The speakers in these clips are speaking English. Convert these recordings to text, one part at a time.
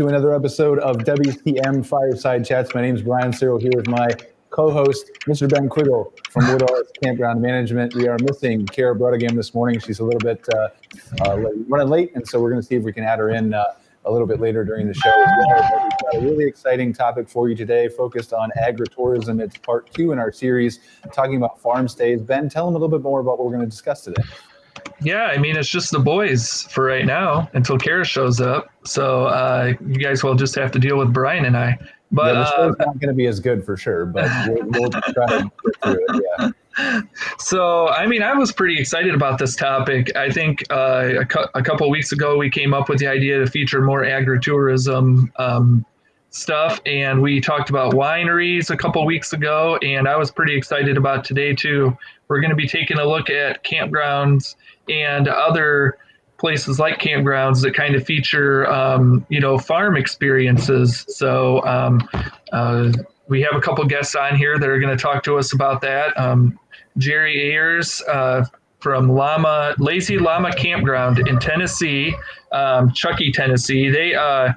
to another episode of WCM Fireside Chats. My name is Brian Searl here with my co-host, Mr. Ben Quiggle from Woodalls Campground Management. We are missing Kara Bruddigam this morning. She's a little bit uh, uh, running late, and so we're going to see if we can add her in uh, a little bit later during the show we've got a really exciting topic for you today, focused on agritourism. It's part two in our series, talking about farm stays. Ben, tell them a little bit more about what we're going to discuss today. Yeah, I mean, it's just the boys for right now until Kara shows up. So uh, you guys will just have to deal with Brian and I. But yeah, the show's uh, not going to be as good for sure, but we'll, we'll try to get through it. Yeah. So, I mean, I was pretty excited about this topic. I think uh, a, cu- a couple weeks ago we came up with the idea to feature more agritourism um, stuff, and we talked about wineries a couple weeks ago, and I was pretty excited about today too. We're going to be taking a look at campgrounds and other places like campgrounds that kind of feature, um, you know, farm experiences. So um, uh, we have a couple guests on here that are going to talk to us about that. Um, Jerry Ayers uh, from Llama Lazy Llama Campground in Tennessee, um, Chuckey, Tennessee. They uh,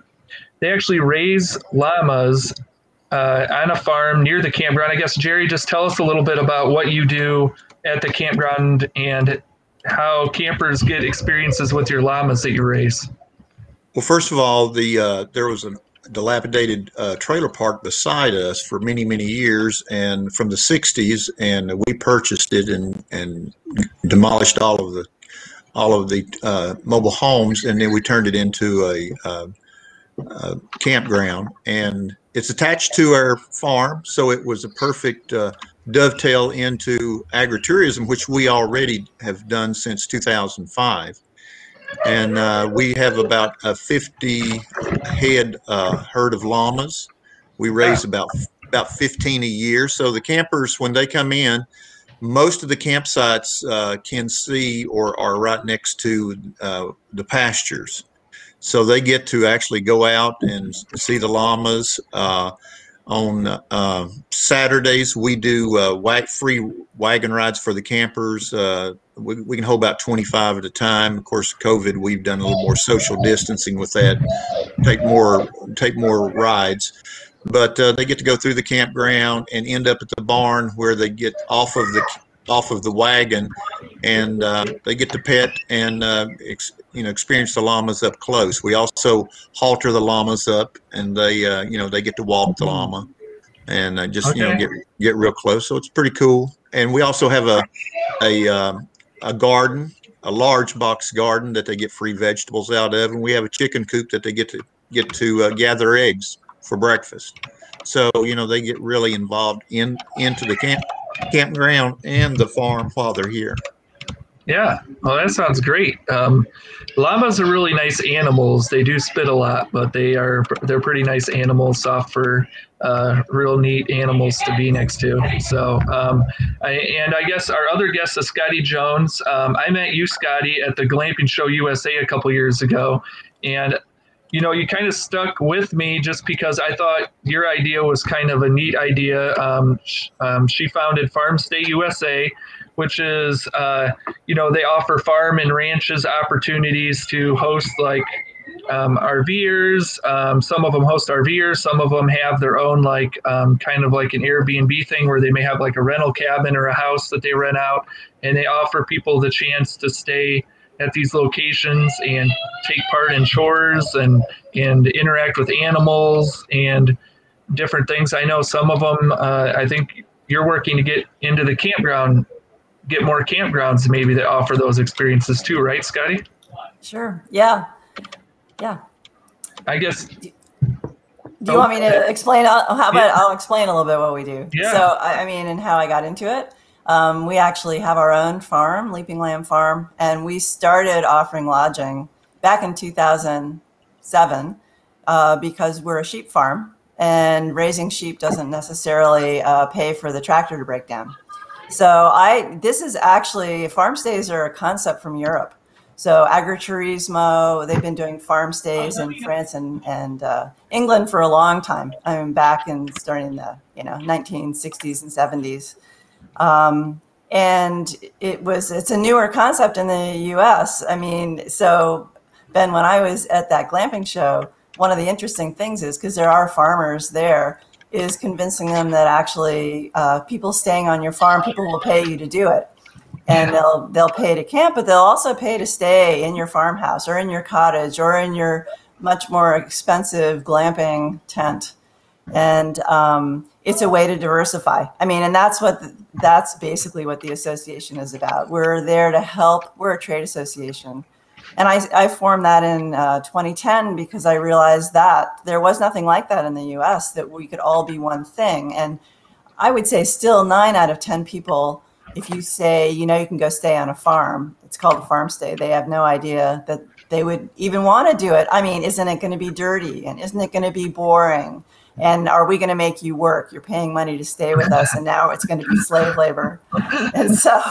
they actually raise llamas uh, on a farm near the campground. I guess Jerry, just tell us a little bit about what you do at the campground and how campers get experiences with your llamas that you raise. Well, first of all, the uh, there was a dilapidated uh, trailer park beside us for many many years, and from the '60s, and we purchased it and and demolished all of the all of the uh, mobile homes, and then we turned it into a, a uh, uh, campground, and it's attached to our farm, so it was a perfect uh, dovetail into agritourism, which we already have done since 2005. And uh, we have about a 50 head uh, herd of llamas. We raise about about 15 a year. So the campers, when they come in, most of the campsites uh, can see or are right next to uh, the pastures. So they get to actually go out and see the llamas. Uh, on uh, Saturdays, we do uh, free wagon rides for the campers. Uh, we, we, can hold about 25 at a time. Of course, COVID, we've done a little more social distancing with that. Take more, take more rides. But uh, they get to go through the campground and end up at the barn where they get off of the off of the wagon, and uh, they get to pet and uh, ex- you know experience the llamas up close. We also halter the llamas up, and they uh, you know they get to walk the llama, and uh, just okay. you know get get real close. So it's pretty cool. And we also have a a um, a garden, a large box garden that they get free vegetables out of, and we have a chicken coop that they get to get to uh, gather eggs for breakfast. So you know they get really involved in into the camp campground and the farm while they're here. Yeah, well, that sounds great. Um, llamas are really nice animals. They do spit a lot, but they are they're pretty nice animals, soft fur, uh, real neat animals to be next to. So, um, I, and I guess our other guest is Scottie Jones. Um, I met you, Scottie, at the Glamping Show USA a couple years ago, and you know, you kind of stuck with me just because I thought your idea was kind of a neat idea. Um, um, she founded Farm Stay USA, which is, uh, you know, they offer farm and ranches opportunities to host like um, RVers. Um, some of them host RVers. Some of them have their own like um, kind of like an Airbnb thing where they may have like a rental cabin or a house that they rent out, and they offer people the chance to stay at these locations and take part in chores and and interact with animals and different things. I know some of them. Uh, I think you're working to get into the campground, get more campgrounds maybe that offer those experiences too, right, Scottie? Sure. Yeah. Yeah. I guess. Do you want me to explain? How about yeah. I'll explain a little bit what we do. Yeah. So I mean, and how I got into it. Um, we actually have our own farm, Leaping Lamb Farm, and we started offering lodging back in 2007 uh, because we're a sheep farm and raising sheep doesn't necessarily uh, pay for the tractor to break down. So I this is actually farm stays are a concept from Europe. So agriturismo, they've been doing farm stays in France and, and uh, England for a long time. I mean, back in starting the you know 1960s and 70s. Um, and it was it's a newer concept in the U.S. I mean, so Ben, when I was at that glamping show, one of the interesting things is because there are farmers there, is convincing them that actually uh, people staying on your farm, people will pay you to do it, and they'll they'll pay to camp, but they'll also pay to stay in your farmhouse or in your cottage or in your much more expensive glamping tent, and um, it's a way to diversify. I mean, and that's what that's basically what the association is about. We're there to help. We're a trade association, and I, I formed that in uh, 2010 because I realized that there was nothing like that in the U.S. That we could all be one thing, and I would say still nine out of ten people, if you say you know you can go stay on a farm, it's called a farm stay. They have no idea that they would even want to do it. I mean, isn't it going to be dirty and isn't it going to be boring? And are we going to make you work? You're paying money to stay with us and now it's going to be slave labor. And so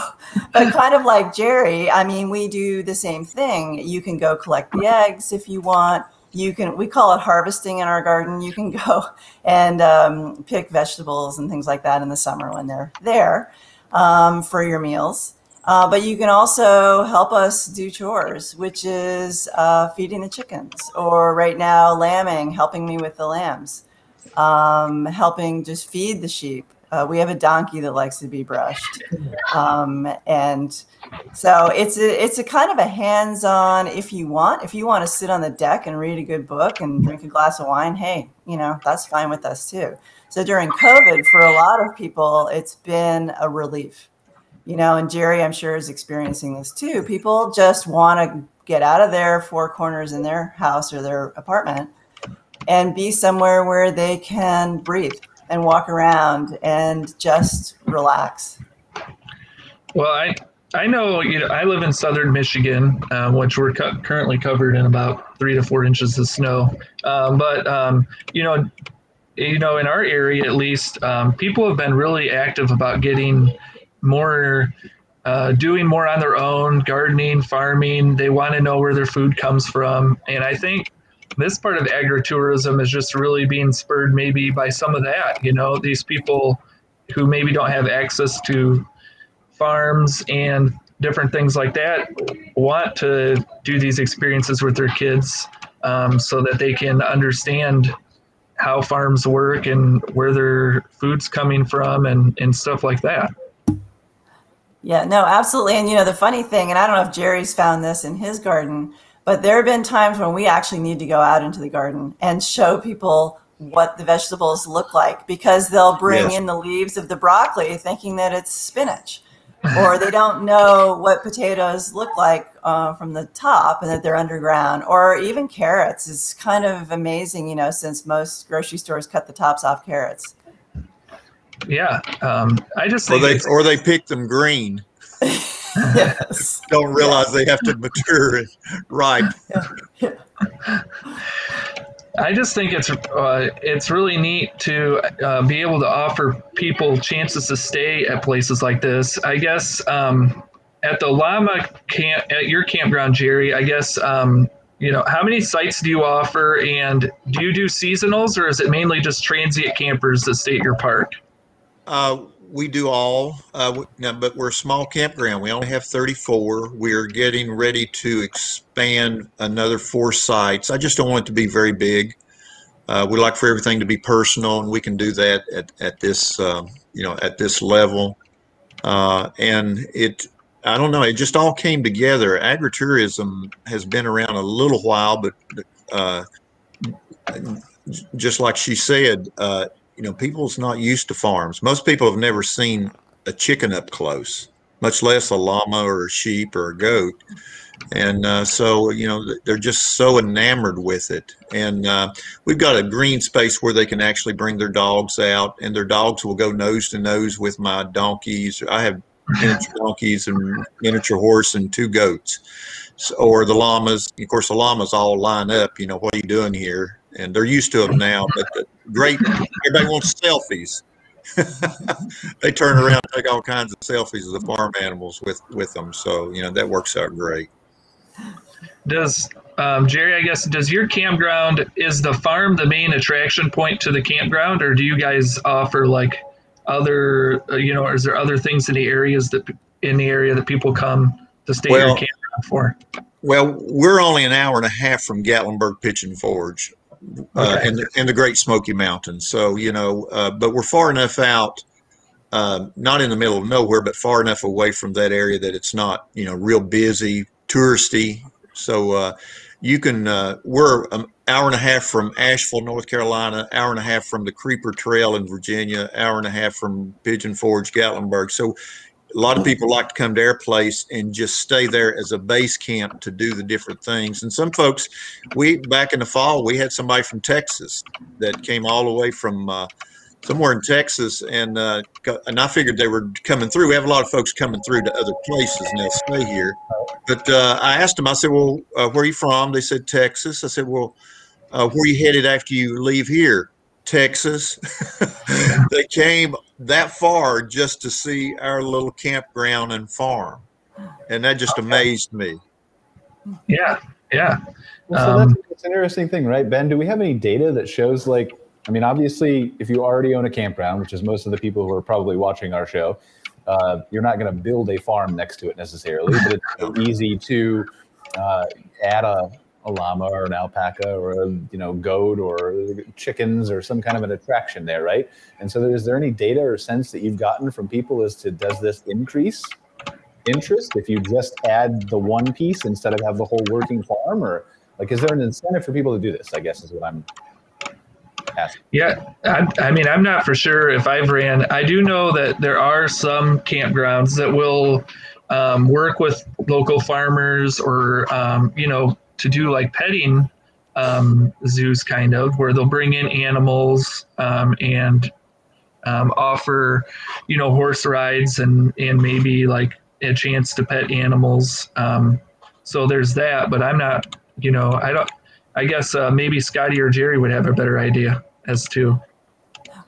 but kind of like jerry i mean we do the same thing. You can go collect the eggs if you want. You can we call it harvesting in our garden. You can go and um, pick vegetables and things like that in the summer when they're there um, for your meals. Uh, but you can also help us do chores, which is uh, feeding the chickens, or right now, lambing, helping me with the lambs um, helping just feed the sheep. Uh, we have a donkey that likes to be brushed, um, and so it's a it's a kind of a hands-on. If you want, if you want to sit on the deck and read a good book and drink a glass of wine, hey, you know that's fine with us too. So during COVID, for a lot of people, it's been a relief. You know, and Jerry, I'm sure, is experiencing this too. People just want to get out of their four corners in their house or their apartment and be somewhere where they can breathe and walk around and just relax. Well, I I know you know I live in southern Michigan, um, which we're cu- currently covered in about three to four inches of snow. Um, but um, you know, you know, in our area at least, um, people have been really active about getting more. Uh, doing more on their own, gardening, farming. They want to know where their food comes from, and I think this part of agritourism is just really being spurred maybe by some of that. You know, these people who maybe don't have access to farms and different things like that want to do these experiences with their kids um, so that they can understand how farms work and where their food's coming from and, and stuff like that. Yeah, no, absolutely. And you know, the funny thing, and I don't know if Jerry's found this in his garden, but there have been times when we actually need to go out into the garden and show people what the vegetables look like because they'll bring yes. in the leaves of the broccoli thinking that it's spinach. or they don't know what potatoes look like uh, from the top and that they're underground, or even carrots. It's kind of amazing, you know, since most grocery stores cut the tops off carrots. Yeah, um, I just or they or they pick them green. yes. Don't realize yes. they have to mature and ripe. I just think it's uh, it's really neat to uh, be able to offer people chances to stay at places like this. I guess um, at the Llama camp at your campground, Jerry. I guess um, you know how many sites do you offer, and do you do seasonals, or is it mainly just transient campers that stay at your park? Uh, we do all, uh, but we're a small campground. We only have 34. We're getting ready to expand another four sites. I just don't want it to be very big. Uh, we like for everything to be personal, and we can do that at, at this, uh, you know, at this level. Uh, and it, I don't know, it just all came together. Agritourism has been around a little while, but uh, just like she said, uh, you know, people's not used to farms. Most people have never seen a chicken up close, much less a llama or a sheep or a goat. And uh, so, you know, they're just so enamored with it. And uh, we've got a green space where they can actually bring their dogs out, and their dogs will go nose to nose with my donkeys. I have miniature donkeys and miniature horse and two goats. So, or the llamas. Of course, the llamas all line up. You know, what are you doing here? And they're used to them now. But great. Everybody wants selfies. they turn around, take all kinds of selfies of the farm animals with with them. So you know that works out great. Does um, Jerry? I guess does your campground is the farm the main attraction point to the campground, or do you guys offer like other uh, you know? Is there other things in the areas that in the area that people come to stay well, your campground for? Well, we're only an hour and a half from Gatlinburg Pigeon Forge uh, okay. in the in the Great Smoky Mountains. So you know, uh, but we're far enough out, uh, not in the middle of nowhere, but far enough away from that area that it's not you know real busy, touristy. So uh, you can. Uh, we're an hour and a half from Asheville, North Carolina, hour and a half from the Creeper Trail in Virginia, hour and a half from Pigeon Forge, Gatlinburg. So a lot of people like to come to our place and just stay there as a base camp to do the different things. And some folks, we back in the fall, we had somebody from Texas that came all the way from uh, somewhere in Texas, and uh, and I figured they were coming through. We have a lot of folks coming through to other places, and they'll stay here. But uh, I asked them, I said, "Well, uh, where are you from?" They said Texas. I said, "Well, uh, where are you headed after you leave here?" Texas. they came that far just to see our little campground and farm. And that just okay. amazed me. Yeah. Yeah. Well, so um, that's, that's, an interesting thing, right? Ben, do we have any data that shows like, I mean, obviously, if you already own a campground, which is most of the people who are probably watching our show, uh, you're not going to build a farm next to it necessarily, but it's easy to uh, add a, a llama or an alpaca or a you know goat or chickens or some kind of an attraction there, right? And so, is there any data or sense that you've gotten from people as to does this increase interest if you just add the one piece instead of have the whole working farm, or like is there an incentive for people to do this? I guess is what I'm asking. Yeah, I, I mean, I'm not for sure if I've ran. I do know that there are some campgrounds that will. Um, work with local farmers or um, you know to do like petting um, zoos, kind of, where they'll bring in animals um, and um, offer, you know, horse rides and and maybe like a chance to pet animals. Um, so there's that, but I'm not, you know, I don't. I guess uh, maybe Scottie or Jerry would have a better idea as to.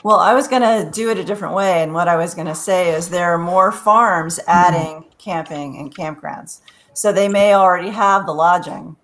Well, I was going to do it a different way. And what I was going to say is there are more farms adding mm-hmm. camping and campgrounds. So they may already have the lodging,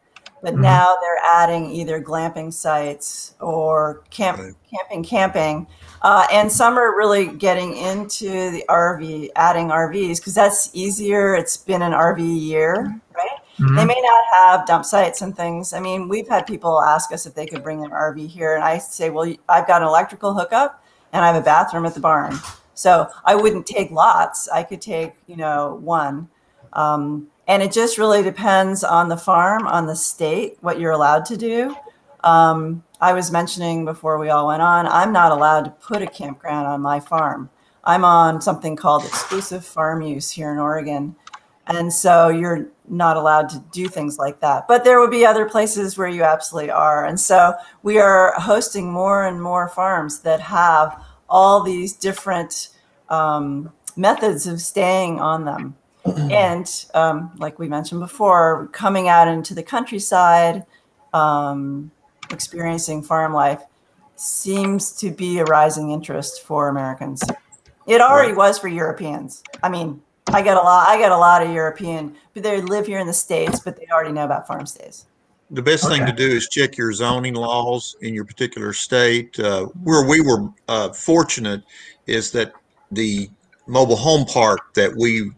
but mm-hmm. now they're adding either glamping sites or camp right. camping camping. Uh, and some are really getting into the rv adding rvs because that's easier. It's been an rv year right? Mm-hmm. they may not have dump sites and things. I mean we've had people ask us if they could bring an rv here and i say well i've got an electrical hookup and i have a bathroom at the barn. So i wouldn't take lots. I could take you know one. Um, and it just really depends on the farm, on the state, what you're allowed to do. Um, I was mentioning before we all went on, I'm not allowed to put a campground on my farm. I'm on something called exclusive farm use here in Oregon. And so you're not allowed to do things like that. But there would be other places where you absolutely are. And so we are hosting more and more farms that have all these different um, methods of staying on them. and um, like we mentioned before, coming out into the countryside, um, experiencing farm life seems to be a rising interest for Americans. It already right. was for Europeans. I mean, I get a lot. I get a lot of European, but they live here in the states, but they already know about farm stays. The best okay. thing to do is check your zoning laws in your particular state. Uh, where we were uh, fortunate is that the mobile home park that we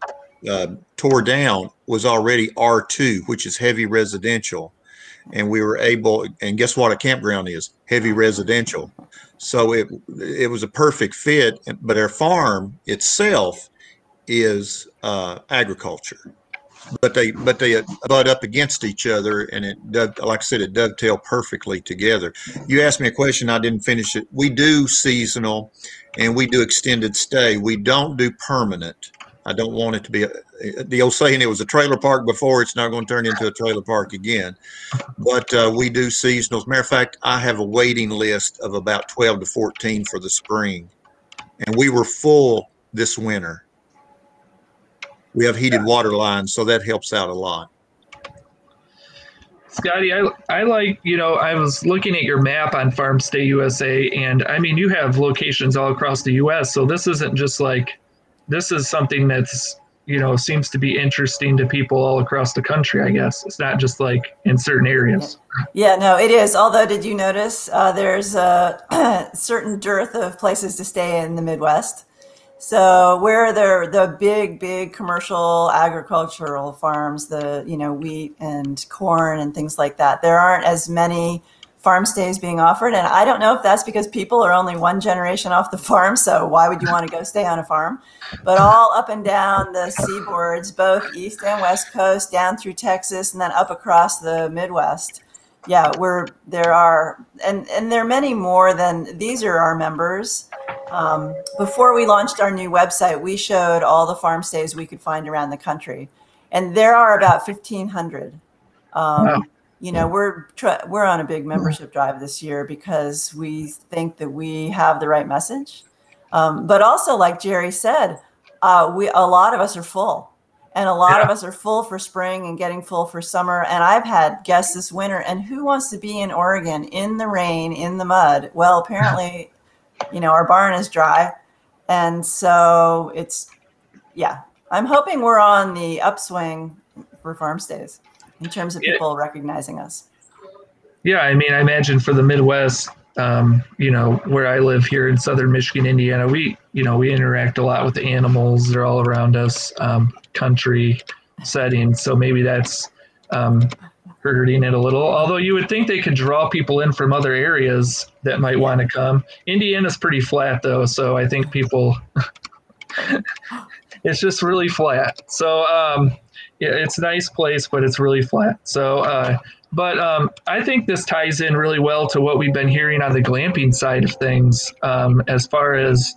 uh, tore down was already R2, which is heavy residential. And we were able, and guess what a campground is? Heavy residential. So it it was a perfect fit. But our farm itself is uh, agriculture, but they but they butt up against each other, and it like I said, it dovetail perfectly together. You asked me a question, I didn't finish it. We do seasonal, and we do extended stay. We don't do permanent. I don't want it to be a, the old saying it was a trailer park before, it's not going to turn into a trailer park again. But uh, we do seasonals. Matter of fact, I have a waiting list of about 12 to 14 for the spring. And we were full this winter. We have heated water lines, so that helps out a lot. Scottie, I, I like, you know, I was looking at your map on Farm Stay USA, and I mean, you have locations all across the US. So this isn't just like this is something that's you know seems to be interesting to people all across the country i guess. It's not just like in certain areas. Yeah no it is. Although did you notice uh, there's a certain dearth of places to stay in the midwest? So where there the big big commercial agricultural farms the you know wheat and corn and things like that? There aren't as many farm stays being offered. And I don't know if that's because people are only one generation off the farm. So why would you want to go stay on a farm? But all up and down the seaboards, both east and west coast, down through Texas, and then up across the Midwest. Yeah, we're there are and and there are many more than these are our members. Um, before we launched our new website, we showed all the farm stays we could find around the country, and there are about fifteen hundred. Um, wow you know we're we're on a big membership drive this year because we think that we have the right message. Um, but also like jerry said uh, we a lot of us are full. And a lot yeah. of us are full for spring and getting full for summer. And i've had guests this winter and who wants to be in oregon in the rain in the mud? Well apparently you know our barn is dry. And so it's yeah i'm hoping we're on the upswing for farm stays in terms of people yeah. recognizing us. Yeah, I mean, I imagine for the Midwest, um, you know, where I live here in southern Michigan, Indiana, we, you know, we interact a lot with the animals. They're all around us, um, country setting. So maybe that's um, hurting it a little. Although you would think they could draw people in from other areas that might want to come. Indiana's pretty flat though, so I think people. it's just really flat. So um, it's a nice place, but it's really flat. So, uh, but um, I think this ties in really well to what we've been hearing on the glamping side of things, um, as far as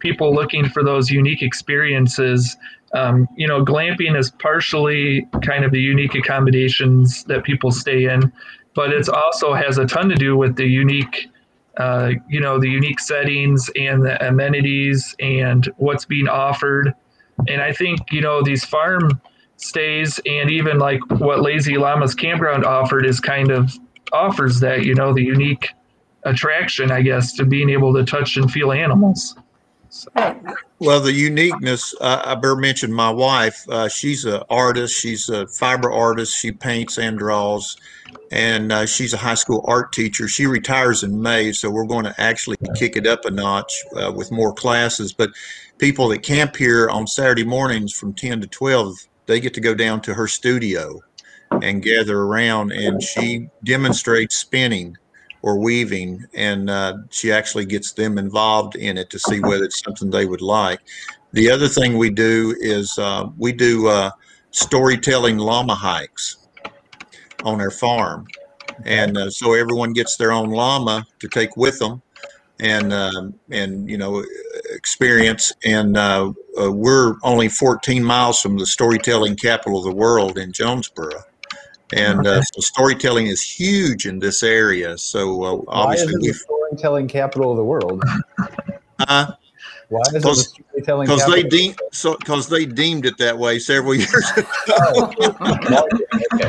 people looking for those unique experiences. Um, you know, glamping is partially kind of the unique accommodations that people stay in, but it also has a ton to do with the unique, uh, you know, the unique settings and the amenities and what's being offered. And I think you know these farm stays and even like what Lazy Llama's campground offered is kind of offers that, you know, the unique attraction, I guess, to being able to touch and feel animals. So. Well, the uniqueness, uh, I better mention my wife. Uh, she's an artist. She's a fiber artist. She paints and draws, and uh, she's a high school art teacher. She retires in May, so we're going to actually kick it up a notch uh, with more classes. But people that camp here on Saturday mornings from 10 to 12 they get to go down to her studio and gather around and she demonstrates spinning or weaving and uh, she actually gets them involved in it to see whether it's something they would like. The other thing we do is uh, we do uh, storytelling llama hikes on our farm. And uh, so everyone gets their own llama to take with them and um, and you know experience. And uh, uh, we're only 14 miles from the storytelling capital of the world in Jonesborough. And uh, so storytelling is huge in this area. So uh, obviously Why is it the storytelling capital of the world? Uh, why is it the storytelling because they deemed so because they deemed it that way several years ago. oh, okay.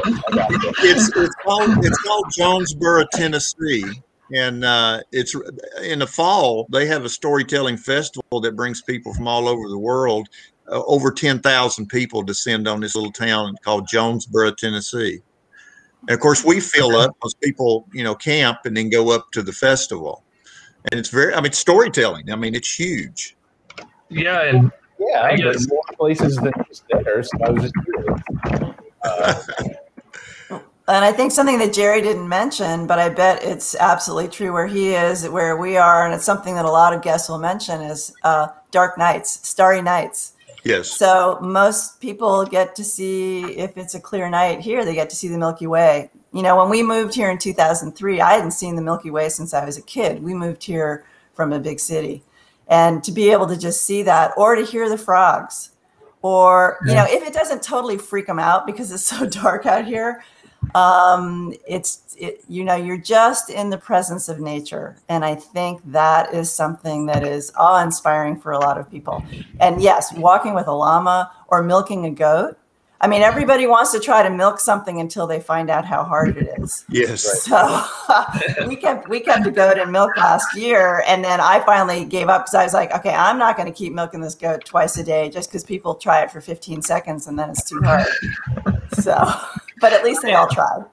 it's it's called it's called Jonesborough, Tennessee, and uh, it's in the fall they have a storytelling festival that brings people from all over the world uh, over 10,000 people descend on this little town called Jonesborough, Tennessee. And of course, we fill up because people, you know, camp and then go up to the festival. And it's very, I mean, storytelling. I mean, it's huge. Yeah. And yeah, I guess more places than just there. So I was just curious. Uh, and I think something that Jerry didn't mention, but I bet it's absolutely true where he is, where we are, and it's something that a lot of guests will mention is uh, dark nights, starry nights. Yes. So most people get to see, if it's a clear night here, they get to see the Milky Way. You know, when we moved here in 2003, I hadn't seen the Milky Way since I was a kid. We moved here from a big city. And to be able to just see that or to hear the frogs, or, you know, if it doesn't totally freak them out because it's so dark out here, um, it's it, you know you're just in the presence of nature. And i think that is something that is awe-inspiring for a lot of people. And yes walking with a llama or milking a goat. I mean everybody wants to try to milk something until they find out how hard it is. Yes. So we kept we kept a goat in milk last year. And then i finally gave up because i was like okay i'm not going to keep milking this goat twice a day just because people try it for 15 seconds and then it's too hard. So but at least they all tried.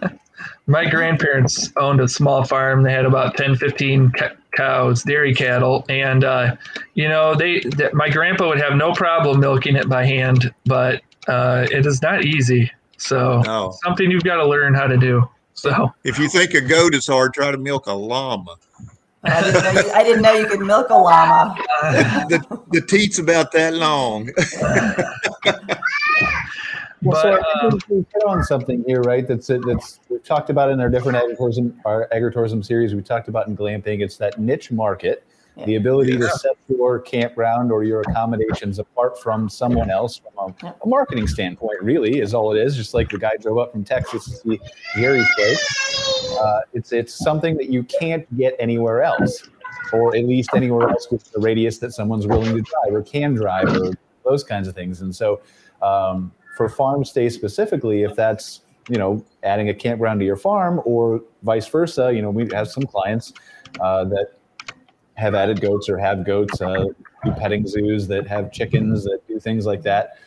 My grandparents owned a small farm. They had about 10, 15 ca- cows, dairy cattle, and uh, you know they, they, My grandpa would have no problem milking it by hand, but uh, it is not easy. So no. something you've got to learn how to do. So if you think a goat is hard, try to milk a llama. I didn't know you, I didn't know you could milk a llama. the, the teat's about that long. well, but, so I think we hit on something here, right? That's that's we've talked about in our different agritourism, our agritourism series. We talked about in glamping. It's that niche market the ability yeah. to set your campground or your accommodations apart from someone else from a, a, marketing standpoint, really, is all it is. Just like the guy drove up from Texas to see Gary's place. Uh, it's, it's something that you can't get anywhere else, or at least anywhere else with the radius that someone's willing to drive or can drive or those kinds of things. And so, um, for farm stay specifically, if that's you know adding a campground to your farm or vice versa, you know we have some clients uh, that have added goats or have goats, uh, petting zoos that have chickens that do things like that,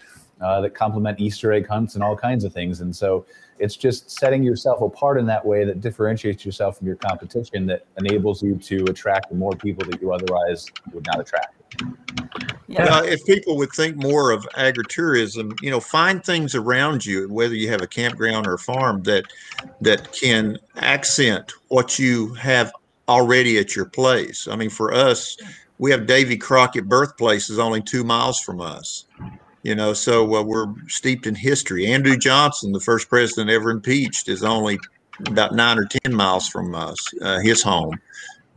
uh, that complement Easter egg hunts and all kinds of things. And so it's just setting yourself apart in that way that differentiates yourself from your competition that enables you to attract more people that you otherwise would not attract. Yeah. Uh, if people would think more of agritourism, you know, find things around you, whether you have a campground or a farm that that can accent what you have already at your place. I mean, for us, we have Davy Crockett birthplace is only two miles from us. You know, so uh, we're steeped in history. Andrew Johnson, the first president ever impeached, is only about nine or ten miles from us, uh, his home.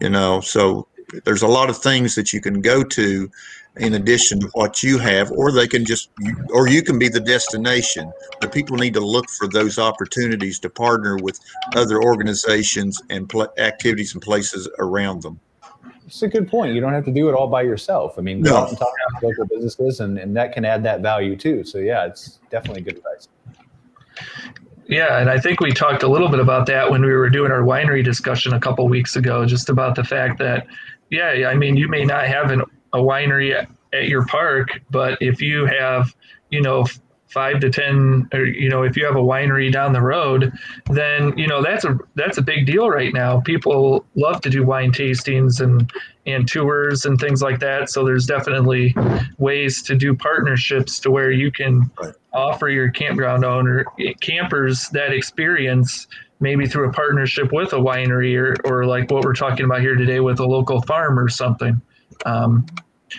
You know, so there's a lot of things that you can go to in addition to what you have, or they can just, or you can be the destination. But people need to look for those opportunities to partner with other organizations and pl- activities and places around them. It's a good point. You don't have to do it all by yourself. I mean, go no. out and talk to local businesses, and, and that can add that value too. So, yeah, it's definitely good advice. Yeah, and I think we talked a little bit about that when we were doing our winery discussion a couple weeks ago, just about the fact that, yeah, I mean, you may not have an a winery at, at your park, but if you have, you know, five to ten or you know if you have a winery down the road then you know that's a that's a big deal right now people love to do wine tastings and and tours and things like that so there's definitely ways to do partnerships to where you can right. offer your campground owner eh, campers that experience maybe through a partnership with a winery or, or like what we're talking about here today with a local farm or something um,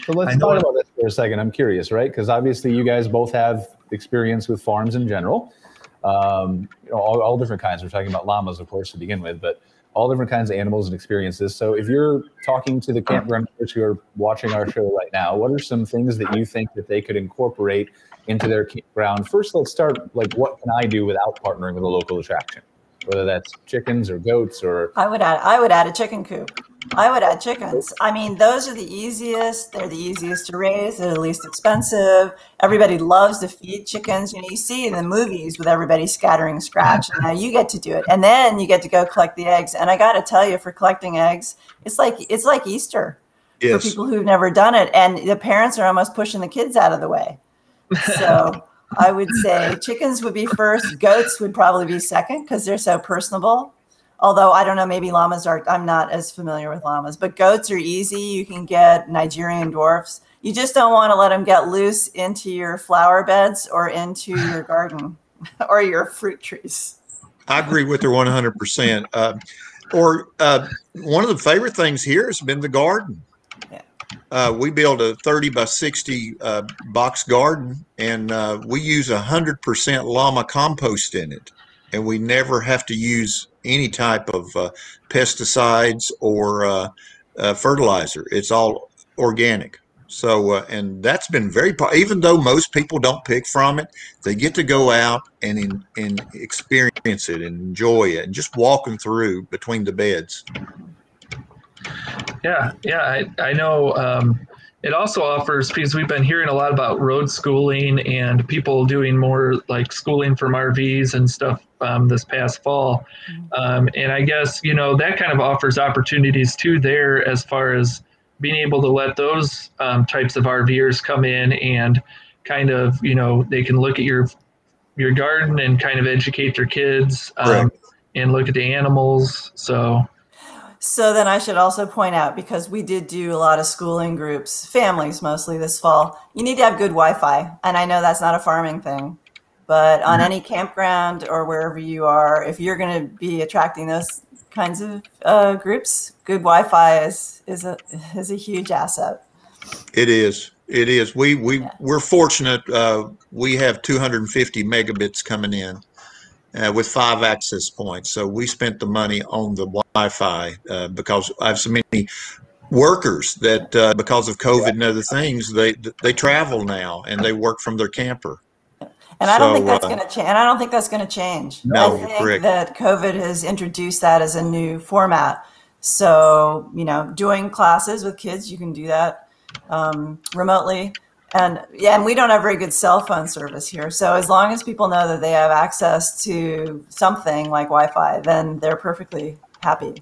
so let's talk about this for a second. I'm curious, right? Because obviously you guys both have experience with farms in general. Um, you know, all, all different kinds. We're talking about llamas, of course, to begin with, but all different kinds of animals and experiences. So if you're talking to the campground owners who are watching our show right now, what are some things that you think that they could incorporate into their campground? First, let's start like what can I do without partnering with a local attraction? Whether that's chickens or goats or I would add I would add a chicken coop. I would add chickens. I mean, those are the easiest. They're the easiest to raise. They're the least expensive. Everybody loves to feed chickens. You know, you see in the movies with everybody scattering scratch. And now you get to do it, and then you get to go collect the eggs. And I got to tell you, for collecting eggs, it's like it's like Easter yes. for people who've never done it. And the parents are almost pushing the kids out of the way. So. I would say chickens would be first. Goats would probably be second because they're so personable although I don't know, maybe llamas are, I'm not as familiar with llamas, but goats are easy. You can get Nigerian dwarfs. You just don't want to let them get loose into your flower beds or into your garden or your fruit trees. I agree with her 100%. Uh, or uh, one of the favorite things here has been the garden. Uh, we build a 30 by 60 uh, box garden and uh, we use 100% llama compost in it. And we never have to use any type of uh, pesticides or uh, uh, fertilizer. It's all organic. So, and that's been very, even though most people don't pick from it, they get to go out and, in, and experience it and enjoy it and just walking through between the beds. Yeah, yeah, I, I know. Um, it also offers because we've been hearing a lot about road schooling and people doing more like schooling from RVs and stuff um, this past fall. Mm-hmm. Um, and I guess, you know, that kind of offers opportunities too there as far as being able to let those um, types of RVers come in and kind of, you know, they can look at your your garden and kind of educate their kids um, and look at the animals. So so then I should also point out because we did do a lot of schooling groups, families mostly this fall. You need to have good Wi-Fi, and I know that's not a farming thing, But on mm-hmm. any campground or wherever you are, if you're going to be attracting those kinds of uh, groups, good Wi-Fi is is a is a huge asset. It is. It is. We we yeah. we're fortunate. Uh, we have 250 megabits coming in uh, with five access points. So we spent the money on the Wi-Fi uh, because I have so many workers that uh, because of COVID and other things, they they travel now and they work from their camper. And I don't think that's uh, going to change. And I don't think that's going to change. No, I think correct. that COVID has introduced that as a new format. So you know, doing classes with kids, you can do that um, remotely. And yeah, and we don't have very good cell phone service here. So as long as people know that they have access to something like Wi-Fi, then they're perfectly happy.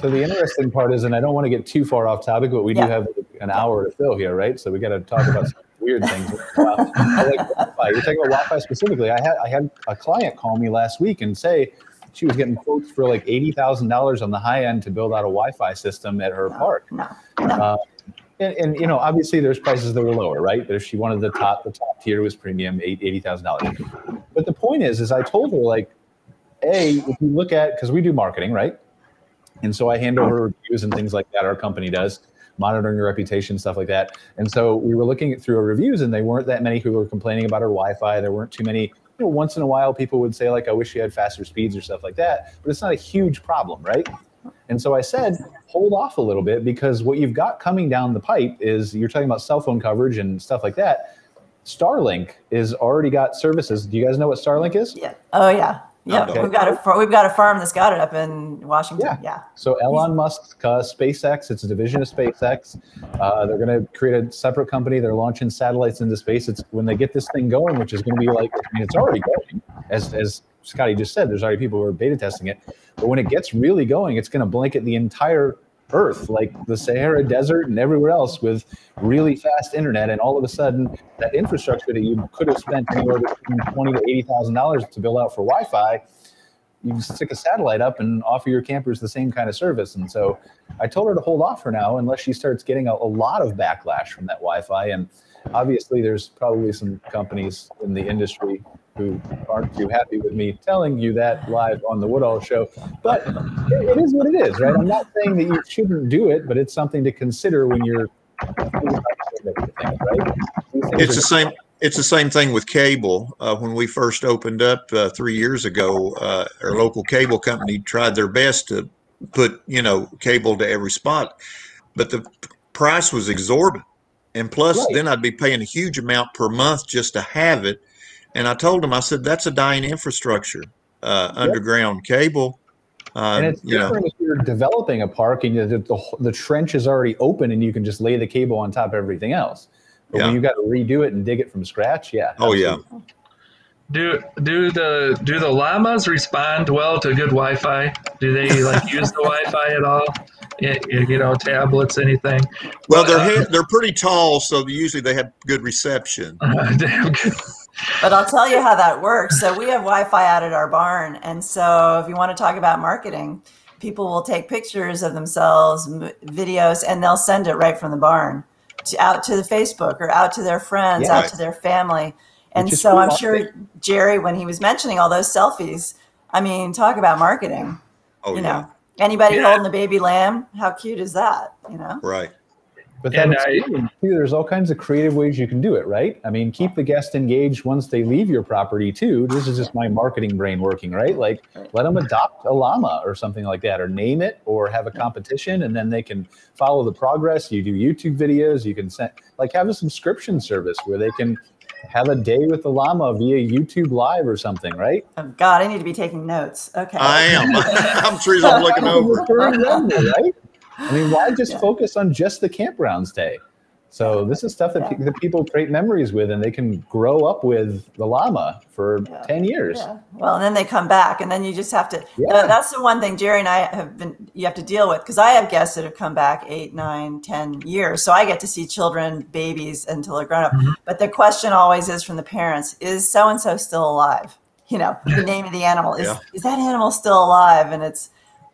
So the interesting part is, and I don't want to get too far off topic, but we do yeah. have an hour to fill here, right? So we got to talk about some weird things. Wow. like Wi-Fi. You're talking about Wi-Fi specifically. I had I had a client call me last week and say she was getting quotes for like eighty thousand dollars on the high end to build out a Wi-Fi system at her no, park. No, no. Uh, and, and, you know, obviously, there's prices that were lower, right? But if she wanted the top, the top tier was premium, eighty thousand dollars. But the point is, is I told her like, a if you look at because we do marketing, right? And so I hand over reviews and things like that. Our company does monitoring your reputation, stuff like that. And so we were looking through our reviews, and they weren't that many who were complaining about our Wi-Fi. There weren't too many. Once in a while, people would say like, "I wish you had faster speeds" or stuff like that. But it's not a huge problem, right? And so I said, hold off a little bit because what you've got coming down the pipe is you're talking about cell phone coverage and stuff like that. Starlink is already got services. Do you guys know what Starlink is? Yeah. Oh yeah. Yeah, okay. we've got a we've got a farm that's got it up in Washington. Yeah. yeah. So Elon Musk, uh, SpaceX, it's a division of SpaceX. Uh, they're going to create a separate company. They're launching satellites into space. It's when they get this thing going, which is going to be like, I mean, it's already going. As as Scottie just said, there's already people who are beta testing it. But when it gets really going, it's going to blanket the entire Earth, like the Sahara Desert and everywhere else, with really fast internet. And all of a sudden, that infrastructure that you could have spent anywhere between twenty to eighty thousand dollars to build out for Wi-Fi, you stick a satellite up and offer your campers the same kind of service. And so, I told her to hold off for now unless she starts getting a, a lot of backlash from that Wi-Fi. And obviously, there's probably some companies in the industry who aren't too happy with me telling you that live on the Woodall Show. But it is what it is, right? I'm not saying that you shouldn't do it, but it's something to consider when you're. Right? It's the same. It's the same thing with cable. Uh, when we first opened up uh, three years ago, uh, our local cable company tried their best to put you know cable to every spot, but the price was exorbitant. And plus, right. then I'd be paying a huge amount per month just to have it and I told him, I said, that's a dying infrastructure, uh, underground cable. Um, and it's different know. if you're developing a park and the, the, the, trench is already open and you can just lay the cable on top of everything else. But yeah. when you got to redo it and dig it from scratch, yeah. Oh yeah. Do do the do the llamas respond well to good Wi-Fi? Do they like use the Wi-Fi at all? You know, tablets, anything? Well, they're uh, they're pretty tall, so usually they have good reception. Uh, damn good. But I'll tell you how that works. So we have Wi-Fi out at our barn, and so if you want to talk about marketing, people will take pictures of themselves, videos, and they'll send it right from the barn to, out to the Facebook or out to their friends, yeah. out to their family. And so I'm sure Jerry, when he was mentioning all those selfies, I mean, talk about marketing. Oh, you know, anybody yeah. holding a baby lamb, how cute is that? You know, right. But then there's all kinds of creative ways you can do it, right? I mean, keep the guest engaged once they leave your property too. This is just my marketing brain working, right? Like let them adopt a llama or something like that, or name it, or have a competition, and then they can follow the progress. You do YouTube videos. You can send like have a subscription service where they can have a day with the llama via YouTube Live or something, right? Oh God, I need to be taking notes. Okay, I am. I'm sure I'm looking over. right? I mean, why just yeah. focus on just the campgrounds day? So this is stuff that, yeah. that people create memories with, and they can grow up with the llama for yeah. ten years. Yeah. Well, and then they come back, and then you just have to. Uh, that's the one thing Jerry and I have been. You have to deal with because I have guests that have come back eight, nine, ten years, so I get to see children, babies until they're grown up. Mm-hmm. But the question always is from the parents: Is so and so still alive? You know, the name of the animal is is that animal still alive? And it's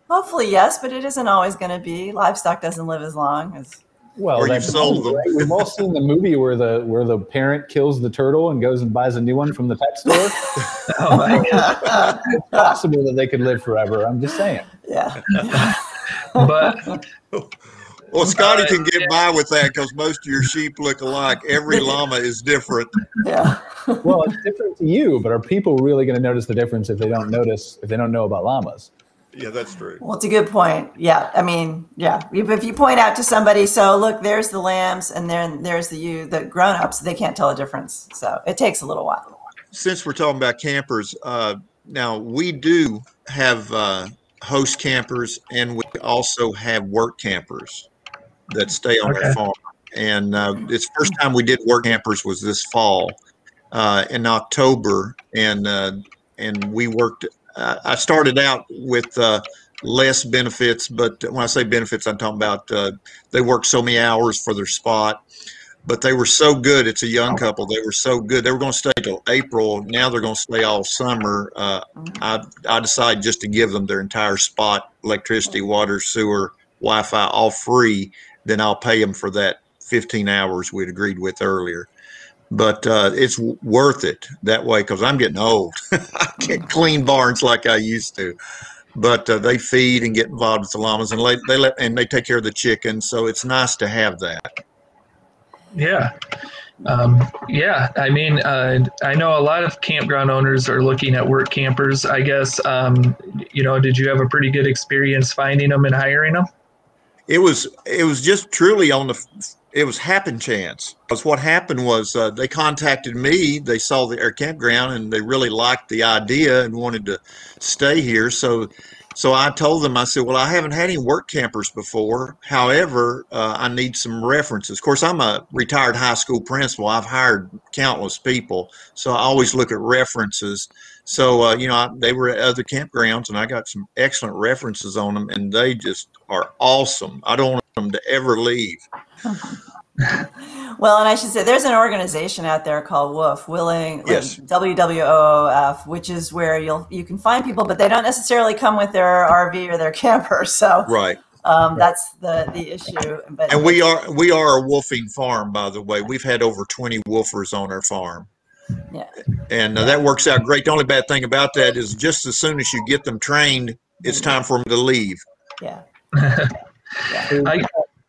Hopefully, yes, but it isn't always going to be. Livestock doesn't live as long as Well, or you sold them. Right? We've all seen the movie where the where the parent kills the turtle and goes and buys a new one from the pet store. oh my god! it's possible that they could live forever. I'm just saying. Yeah. but well, Scottie can get by with that because most of your sheep look alike. Every llama is different. Yeah. well, it's different to you, but are people really going to notice the difference if they don't notice if they don't know about llamas? Yeah, that's true. Well, it's a good point. Yeah, I mean, yeah. If you point out to somebody, so look, there's the lambs, and then there's the you, the grown-ups, they can't tell a difference. So it takes a little while. Since we're talking about campers, uh, now we do have uh, host campers, and we also have work campers that stay on okay. our farm. And uh, it's first time we did work campers was this fall uh, in October, and uh, and we worked I started out with uh, less benefits, but when I say benefits, I'm talking about uh, they worked so many hours for their spot, but they were so good. It's a young couple. They were so good. They were going to stay till April. Now they're going to stay all summer. Uh, I I decided just to give them their entire spot, electricity, water, sewer, Wi-Fi, all free. Then I'll pay them for that 15 hours we'd agreed with earlier but uh, it's worth it that way because I'm getting old. I can't clean barns like I used to. But uh, they feed and get involved with the llamas, and they, they let and they take care of the chickens. So it's nice to have that. Yeah, um, yeah. I mean, uh, I know a lot of campground owners are looking at work campers. I guess um, you know. Did you have a pretty good experience finding them and hiring them? It was it was just truly on the it was happen chance. Because what happened was uh, they contacted me. They saw the air campground and they really liked the idea and wanted to stay here. So, so I told them, I said, well, I haven't had any work campers before. However, uh, I need some references. Of course, I'm a retired high school principal. I've hired countless people, so I always look at references. So, uh, you know, I, they were at other campgrounds, and I got some excellent references on them, and they just are awesome. I don't want them to ever leave. well, and I should say there's an organization out there called WWOOF, Willing yes. WWOOF, which is where you'll you can find people, but they don't necessarily come with their RV or their camper. So right. Um, that's the the issue. But and we are we are a WWOOFing farm, by the way. We've had over 20 WWOOFers on our farm. Yeah. And uh, that works out great. The only bad thing about that is just as soon as you get them trained, it's time for them to leave. Yeah. yeah. I,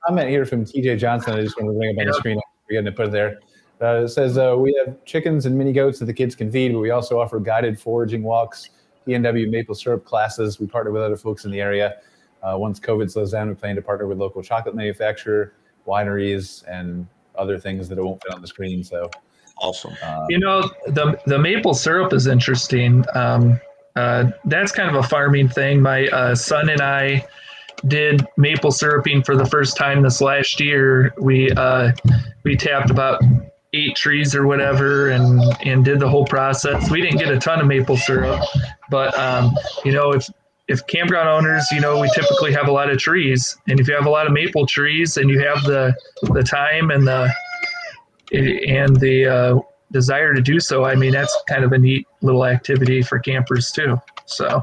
comment here from TJ Johnson. I just want to bring up on the screen. We're going to put it there. Uh, it says uh, we have chickens and mini goats that the kids can feed, but we also offer guided foraging walks, PNW maple syrup classes. We partner with other folks in the area. Uh, once COVID slows down, we plan to partner with local chocolate manufacturer, wineries, and other things that it won't fit on the screen. So awesome! Uh, you know, the the maple syrup is interesting. Um, uh, that's kind of a farming thing. My uh, son and I did maple syruping for the first time this last year. We uh, we tapped about eight trees or whatever and and did the whole process. We didn't get a ton of maple syrup, but um, you know if if campground owners, you know, we typically have a lot of trees, and if you have a lot of maple trees and you have the the time and the and the uh, desire to do so, I mean, that's kind of a neat little activity for campers too. So,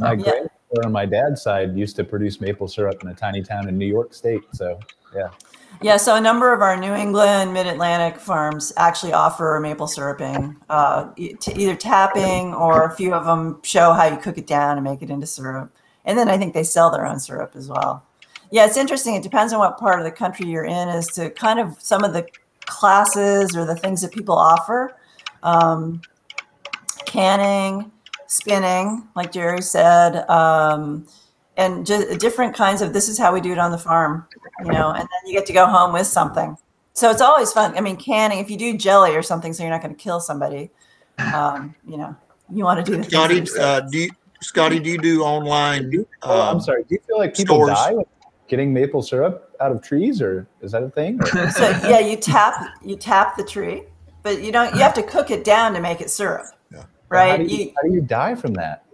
uh, yeah on my dad's side used to produce maple syrup in a tiny town in New York State. So, yeah. Yeah, so a number of our New England, Mid Atlantic farms actually offer maple syruping, uh, either tapping or a few of them show how you cook it down and make it into syrup. And then I think they sell their own syrup as well. Yeah, it's interesting. It depends on what part of the country you're in, as to kind of some of the classes or the things that people offer. Um, canning, spinning, like Jerry said, um, and just different kinds of this is how we do it on the farm, you know, and then you get to go home with something. So it's always fun. I mean, canning, if you do jelly or something, so you're not going to kill somebody, um, you know, you want to do the Scottie, uh, do you, Scottie, do you do online? oh, I'm um, sorry. Do you feel like people stores? die getting maple syrup out of trees, or is that a thing? so yeah, you tap you tap the tree, but you don't. You have to cook it down to make it syrup right? How do, you, how do you die from that?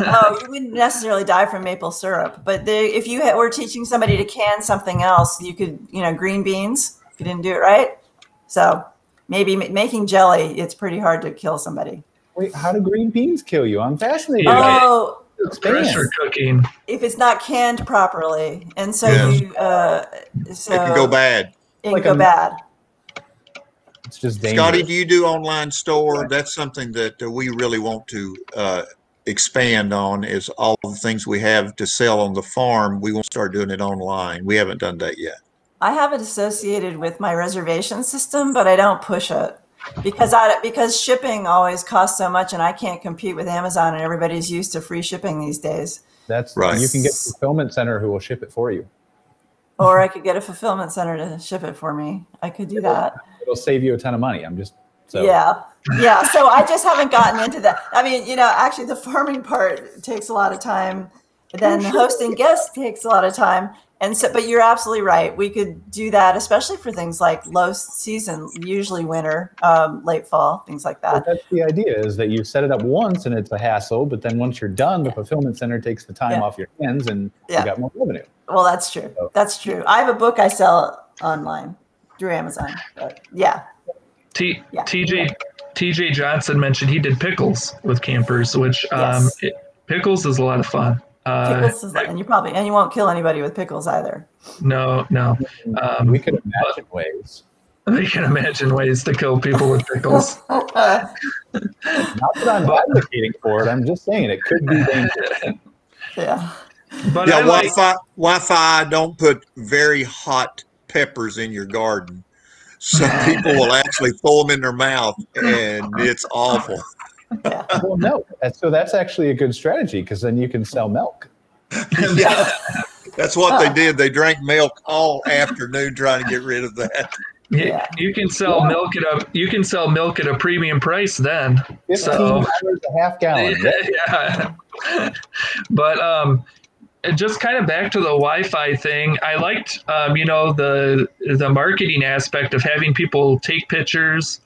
oh, you wouldn't necessarily die from maple syrup, but they, if you had, were teaching somebody to can something else, you could, you know, green beans if you didn't do it right. So maybe making jelly, it's pretty hard to kill somebody. Wait, how do green beans kill you? I'm fascinated. Oh, pressure cooking. If it's not canned properly, and so yes. you, uh, so it can go bad. It like can go a, bad. It's just dangerous. Scottie, do you do online store? That's something that uh, we really want to uh, expand on. Is all the things we have to sell on the farm. We won't start doing it online. We haven't done that yet. I have it associated with my reservation system, but I don't push it because I because shipping always costs so much, and I can't compete with Amazon, and everybody's used to free shipping these days. That's right. You can get fulfillment center who will ship it for you. Or I could get a fulfillment center to ship it for me. I could do that. It'll save you a ton of money. I'm just so. Yeah. Yeah. So I just haven't gotten into that. I mean, you know, actually the farming part takes a lot of time. Then oh, hosting guests takes a lot of time. And so, but you're absolutely right. We could do that, especially for things like low season, usually winter, um, late fall, things like that. that's the idea is that you set it up once and it's a hassle, but then once you're done, the fulfillment center takes the time yeah. off your hands and yeah. you got more revenue. Well, that's true. So. That's true. I have a book I sell online through Amazon. But yeah. T- yeah. TJ TJ Johnson mentioned he did pickles with campers, which um, it, pickles is a lot of fun. Uh, pickles is, and you probably and you won't kill anybody with pickles either. No, no. Um, we can imagine ways. We can imagine ways to kill people with pickles. Not that I'm advocating for it. I'm just saying it could be dangerous. Yeah. But yeah, like, Wi-Fi. Wi-Fi. Don't put very hot peppers in your garden. Some people will actually throw them in their mouth, and it's awful. Yeah. Well, no. So that's actually a good strategy because then you can sell milk. yeah, that's what they did. They drank milk all afternoon trying to get rid of that. Yeah. You can sell yeah. milk at a you can sell milk at a premium price then. so a half gallon. Yeah. but um just kind of back to the Wi-Fi thing. I liked, um, you know, the the marketing aspect of having people take pictures.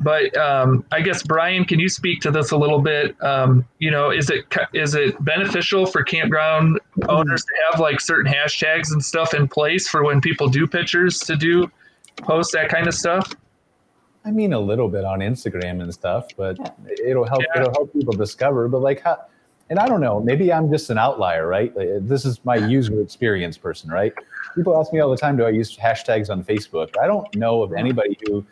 But um, I guess Brian, can you speak to this a little bit? Um, you know, is it is it beneficial for campground owners to have like certain hashtags and stuff in place for when people do pictures to do post that kind of stuff? I mean, a little bit on Instagram and stuff, but it'll help. Yeah. It'll help people discover. But like, how and I don't know, maybe I'm just an outlier, right? This is my user experience person, right? People ask me all the time, do I use hashtags on Facebook? I don't know of anybody who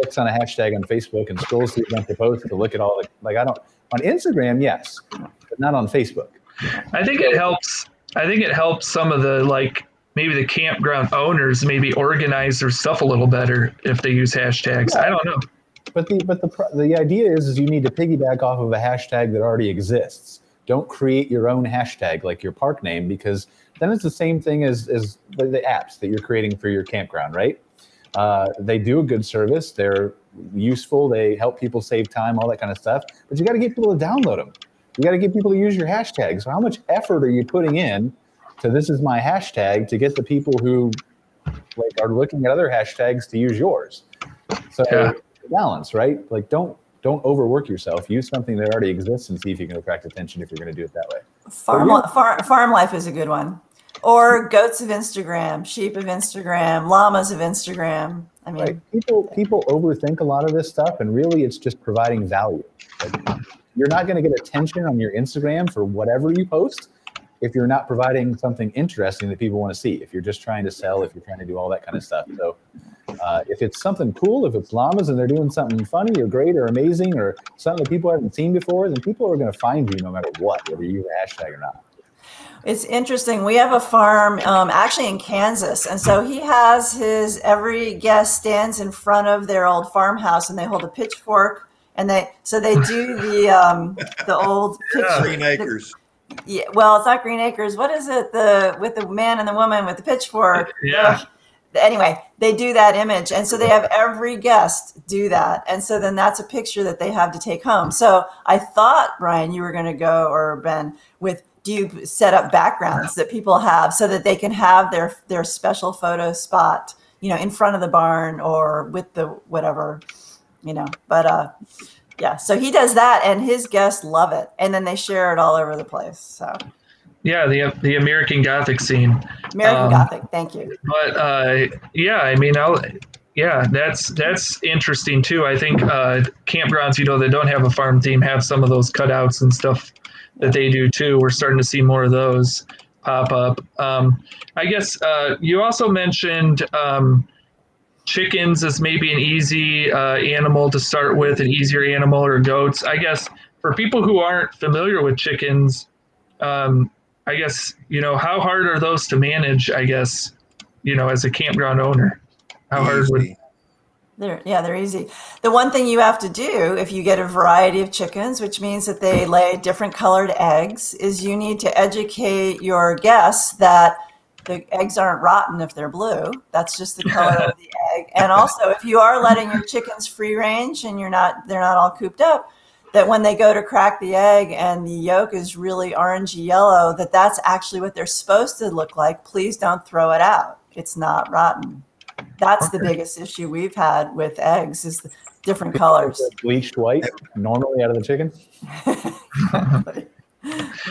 clicks on a hashtag on Facebook and scrolls through a bunch of posts to look at all the, like, I don't, on Instagram, yes, but not on Facebook. I think it helps. I think it helps some of the, like, maybe the campground owners maybe organize their stuff a little better if they use hashtags. Yeah. I don't know. But the but the the idea is is you need to piggyback off of a hashtag that already exists. Don't create your own hashtag like your park name because then it's the same thing as, as the, the apps that you're creating for your campground, right? Uh, they do a good service. They're useful. They help people save time, all that kind of stuff. But you got to get people to download them. You got to get people to use your hashtag. So how much effort are you putting in to this is my hashtag to get the people who like are looking at other hashtags to use yours? So yeah. balance, right? Like don't don't overwork yourself. Use something that already exists and see if you can attract attention if you're going to do it that way. Farm, farm, farm life is a good one. Or goats of Instagram, sheep of Instagram, llamas of Instagram. I mean, right. people people overthink a lot of this stuff, and really, it's just providing value. Like, you're not going to get attention on your Instagram for whatever you post if you're not providing something interesting that people want to see. If you're just trying to sell, if you're trying to do all that kind of stuff. So uh, if it's something cool, if it's llamas and they're doing something funny or great or amazing or something that people haven't seen before, then people are going to find you no matter what, whether you hashtag or not. It's interesting. We have a farm um, actually in Kansas, and so he has his every guest stands in front of their old farmhouse, and they hold a pitchfork, and they so they do the um, the old picture, Green Acres. The, yeah, well, it's not Green Acres. What is it? The with the man and the woman with the pitchfork. Yeah anyway, they do that image. And so they have every guest do that. And so then that's a picture that they have to take home. So I thought, Brian, you were going to go, or Ben, with do you set up backgrounds that people have so that they can have their their special photo spot, you know, in front of the barn or with the whatever, you know. But uh yeah, so he does that and his guests love it. And then they share it all over the place. So yeah, the the American Gothic scene. American um, Gothic, thank you. But uh, yeah, I mean, I'll, yeah, that's that's interesting too. I think uh, campgrounds, you know, that don't have a farm team have some of those cutouts and stuff that they do too. We're starting to see more of those pop up. Um, I guess uh, you also mentioned um, chickens as maybe an easy uh, animal to start with, an easier animal, or goats. I guess for people who aren't familiar with chickens, um, I guess you know how hard are those to manage? I guess you know as a campground owner, how hard would they're, yeah, they're easy. The one thing you have to do if you get a variety of chickens, which means that they lay different colored eggs, is you need to educate your guests that the eggs aren't rotten if they're blue. That's just the color of the egg. And also, if you are letting your chickens free range and you're not, they're not all cooped up, that when they go to crack the egg and the yolk is really orangey yellow, that that's actually what they're supposed to look like. Please don't throw it out. It's not rotten. That's the biggest issue we've had with eggs is the different colors. Bleached white normally out of the chicken.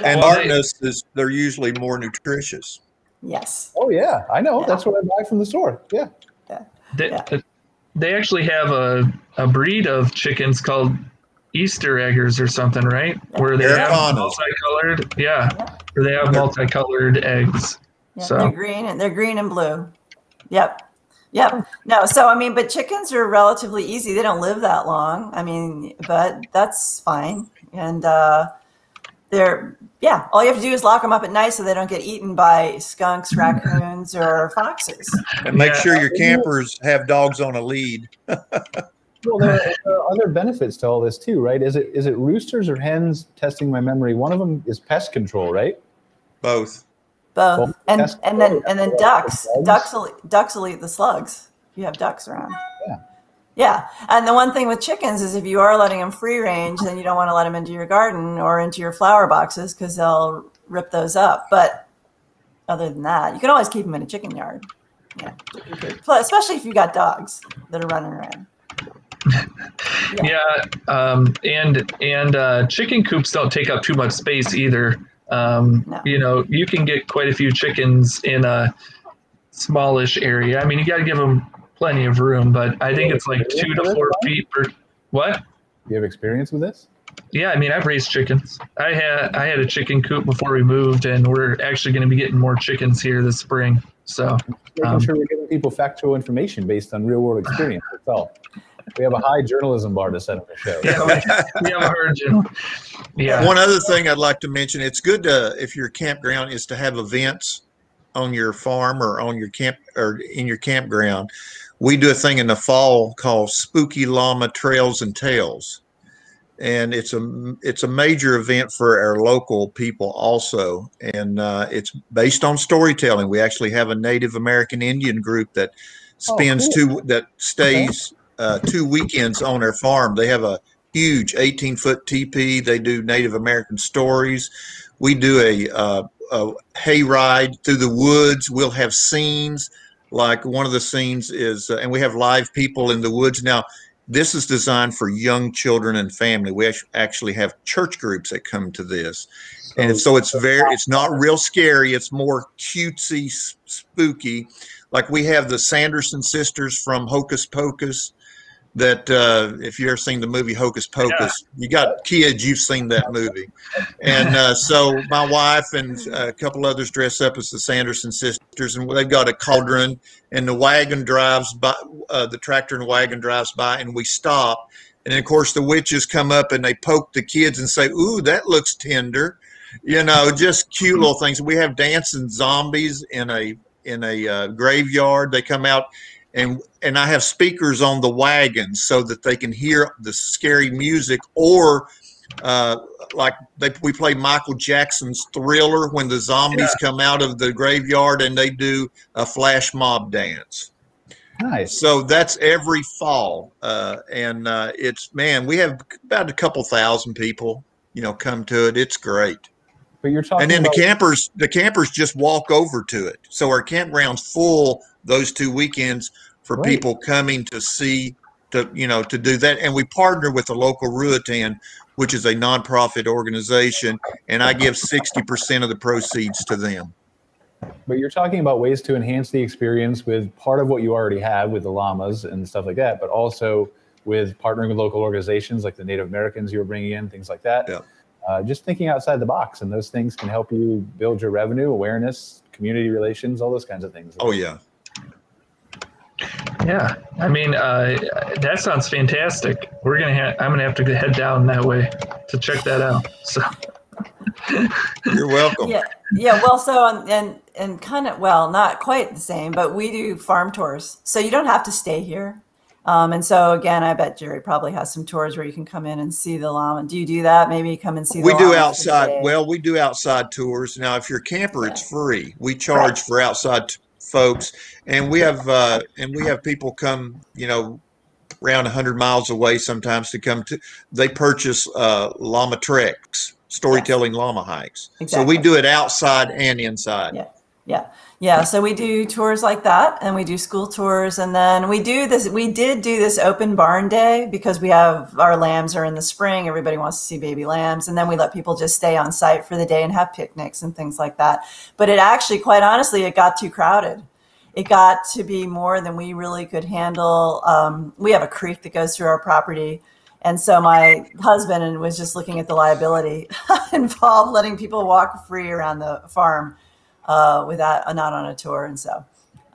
and hardness is they're usually more nutritious. Yes. Oh yeah, I know. Yeah. That's what I buy from the store. Yeah. Yeah. They, yeah. Uh, they actually have a, a breed of chickens called Easter eggers or something, right? Where they have multicolored. Yeah. Where they have multicolored eggs. Yeah, so they're green and they're green and blue. Yep. Yep. No. So I mean, but chickens are relatively easy. They don't live that long. I mean, but that's fine. And uh, they're yeah. All you have to do is lock them up at night so they don't get eaten by skunks, raccoons, or foxes. And make yeah. sure your campers have dogs on a lead. well, there, there, are other benefits to all this too, right? Is it is it roosters or hens? Testing my memory. One of them is pest control, right? Both both well, and and then and then ducks. ducks will ducks will eat the slugs. If you have ducks around. Yeah. Yeah. And the one thing with chickens is if you are letting them free range then you don't want to let them into your garden or into your flower boxes because they'll rip those up. But other than that you can always keep them in a chicken yard. Yeah. Especially if you've got dogs that are running around. Yeah, yeah um, and and uh, chicken coops don't take up too much space either um, no. You know, you can get quite a few chickens in a smallish area. I mean, you got to give them plenty of room, but I think it's like two to four feet per. What? You have experience with this? Yeah, I mean, I've raised chickens. I had I had a chicken coop before we moved, and we're actually going to be getting more chickens here this spring. So, making um, sure we're giving people factual information based on real world experience. That's all. We have a high journalism bar to set up the show. Yeah, we, have a hard Yeah. One other thing I'd like to mention: it's good to, if your campground is to have events on your farm or on your camp or in your campground. We do a thing in the fall called Spooky Llama Trails and Tales, and it's a it's a major event for our local people also, and uh, it's based on storytelling. We actually have a Native American Indian group that oh, spends oh, cool. two that stays uh, two weekends on their farm. They have a huge 18 foot teepee. They do Native American stories. We do a, uh, a hay ride through the woods. We'll have scenes like one of the scenes is, uh, and we have live people in the woods. Now, this is designed for young children and family. We actually have church groups that come to this. And so it's very, it's not real scary. It's more cutesy, spooky. Like we have the Sanderson sisters from Hocus Pocus that uh, if you ever seen the movie Hocus Pocus, yeah. you got kids, you've seen that movie. And uh, so my wife and a couple others dress up as the Sanderson sisters, and they've got a cauldron, and the wagon drives by, uh, the tractor and wagon drives by, and we stop. And of course, the witches come up and they poke the kids and say, Ooh, that looks tender. You know, just cute little things. We have dancing zombies in a in a uh, graveyard. They come out and and I have speakers on the wagons so that they can hear the scary music or uh, like they, we play Michael Jackson's Thriller when the zombies yeah. come out of the graveyard and they do a flash mob dance. Nice. So that's every fall, uh, and uh, it's man, we have about a couple thousand people, you know, come to it. It's great. But you're talking, and then the campers, the campers just walk over to it. So our campground's full those two weekends for right. people coming to see to you know to do that and we partner with the local Ruritan which is a nonprofit organization and I give 60% of the proceeds to them but you're talking about ways to enhance the experience with part of what you already have with the llamas and stuff like that but also with partnering with local organizations like the Native Americans you were bringing in things like that yeah. Uh, just thinking outside the box, and those things can help you build your revenue, awareness, community relations, all those kinds of things. Oh yeah. Yeah, I mean uh, that sounds fantastic. We're gonna have I'm gonna have to head down that way to check that out. So you're welcome. Yeah, yeah. Well, so and and kind of well, not quite the same, but we do farm tours, so you don't have to stay here. Um, and so again, I bet Jerry probably has some tours where you can come in and see the llama. Do you do that? Maybe come and see. we do outside. Well, we do outside tours. Now, if you're a camper, okay. it's free. We charge right. for outside folks, and we have uh, and we have people come. You know, around 100 miles away sometimes to come to. They purchase uh, llama treks, storytelling yes. llama hikes. Exactly. So we do it outside and inside. Yeah. Yeah. Yeah. So we do tours like that and we do school tours. And then we do this, we did do this open barn day because we have our lambs are in the spring. Everybody wants to see baby lambs. And then we let people just stay on site for the day and have picnics and things like that. But it actually, quite honestly, it got too crowded. It got to be more than we really could handle. Um, we have a creek that goes through our property. And so my husband and was just looking at the liability involved, letting people walk free around the farm uh, without uh, not on a tour. And so,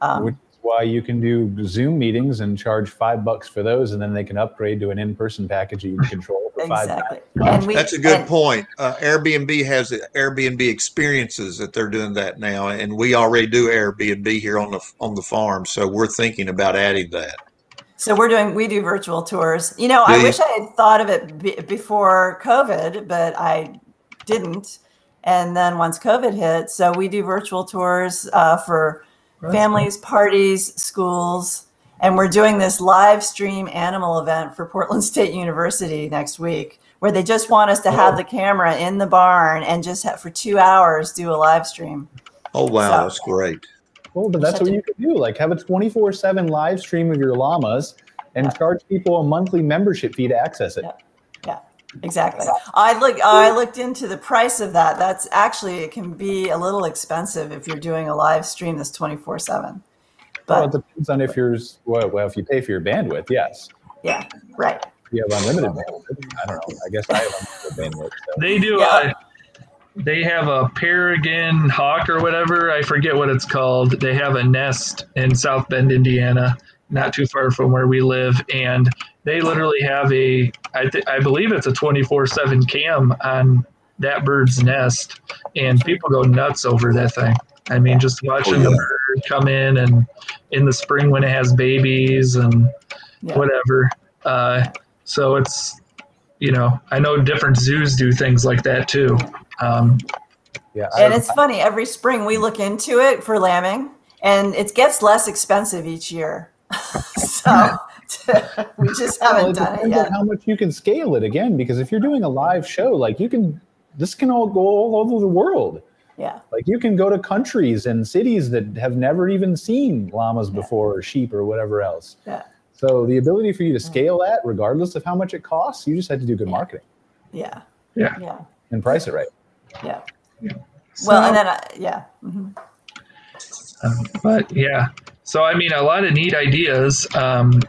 um, which is why you can do Zoom meetings and charge five bucks for those, and then they can upgrade to an in-person package you can control for exactly. five. We, That's a good and, point. Uh, Airbnb has Airbnb experiences that they're doing that now, and we already do Airbnb here on the on the farm, so we're thinking about adding that. So we're doing we do virtual tours. You know, I wish I had thought of it b- before COVID, but I didn't. And then once COVID hit, so we do virtual tours uh, for families, parties, schools, and we're doing this live stream animal event for Portland State University next week, where they just want us to have the camera in the barn and just have, for two hours do a live stream. Oh wow, so, that's great. Well, but that's what you could do. Like have a 24/7 live stream of your llamas and yeah. charge people a monthly membership fee to access it. Yeah. Exactly. I look. I looked into the price of that. That's actually it can be a little expensive if you're doing a live stream that's twenty four seven. But well, it depends on if you're well, well, if you pay for your bandwidth, yes. Yeah. Right. You have unlimited bandwidth. I don't know. I guess I have unlimited bandwidth. So. They do. Yeah. Uh, they have a peregrine hawk or whatever. I forget what it's called. They have a nest in South Bend, Indiana, not too far from where we live, and they literally have a I, th- I believe it's a 24/7 cam on that bird's nest and people go nuts over that thing i mean just watching oh, yeah. the bird come in and in the spring when it has babies and yeah. whatever uh, so it's you know i know different zoos do things like that too um, yeah and it's funny every spring we look into it for lambing and it gets less expensive each year so we just haven't well, done it yet. how much you can scale it again, because if you're doing a live show, like you can, this can all go all over the world. Yeah. Like you can go to countries and cities that have never even seen llamas yeah. before or sheep or whatever else. Yeah. So the ability for you to scale that, regardless of how much it costs, you just had to do good yeah. marketing. Yeah. Yeah. Yeah. And price it right. Yeah. yeah. So, well, and then I, yeah. Mm-hmm. Um, but yeah, so I mean, a lot of neat ideas. Um,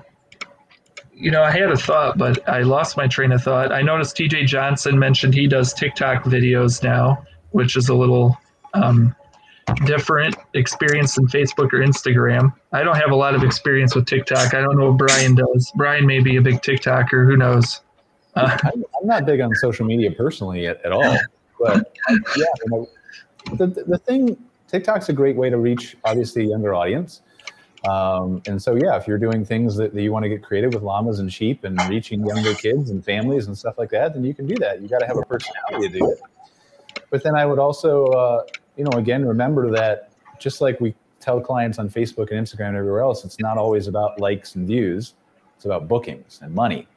you know, I had a thought, but I lost my train of thought. I noticed TJ Johnson mentioned he does TikTok videos now, which is a little um, different experience than Facebook or Instagram. I don't have a lot of experience with TikTok. I don't know what Brian does. Brian may be a big TikToker. Who knows? Uh, I'm not big on social media personally at, at all. But yeah, you know, the, the thing, TikTok's a great way to reach, obviously, a younger audience. Um, and so, yeah, if you're doing things that, that you want to get creative with llamas and sheep and reaching younger kids and families and stuff like that, then you can do that. You got to have a personality to do it. But then I would also, uh, you know, again, remember that just like we tell clients on Facebook and Instagram and everywhere else, it's not always about likes and views. It's about bookings and money.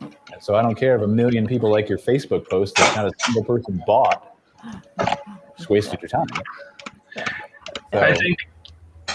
And so I don't care if a million people like your Facebook post that not a single person bought. Just wasted your time. So, I think,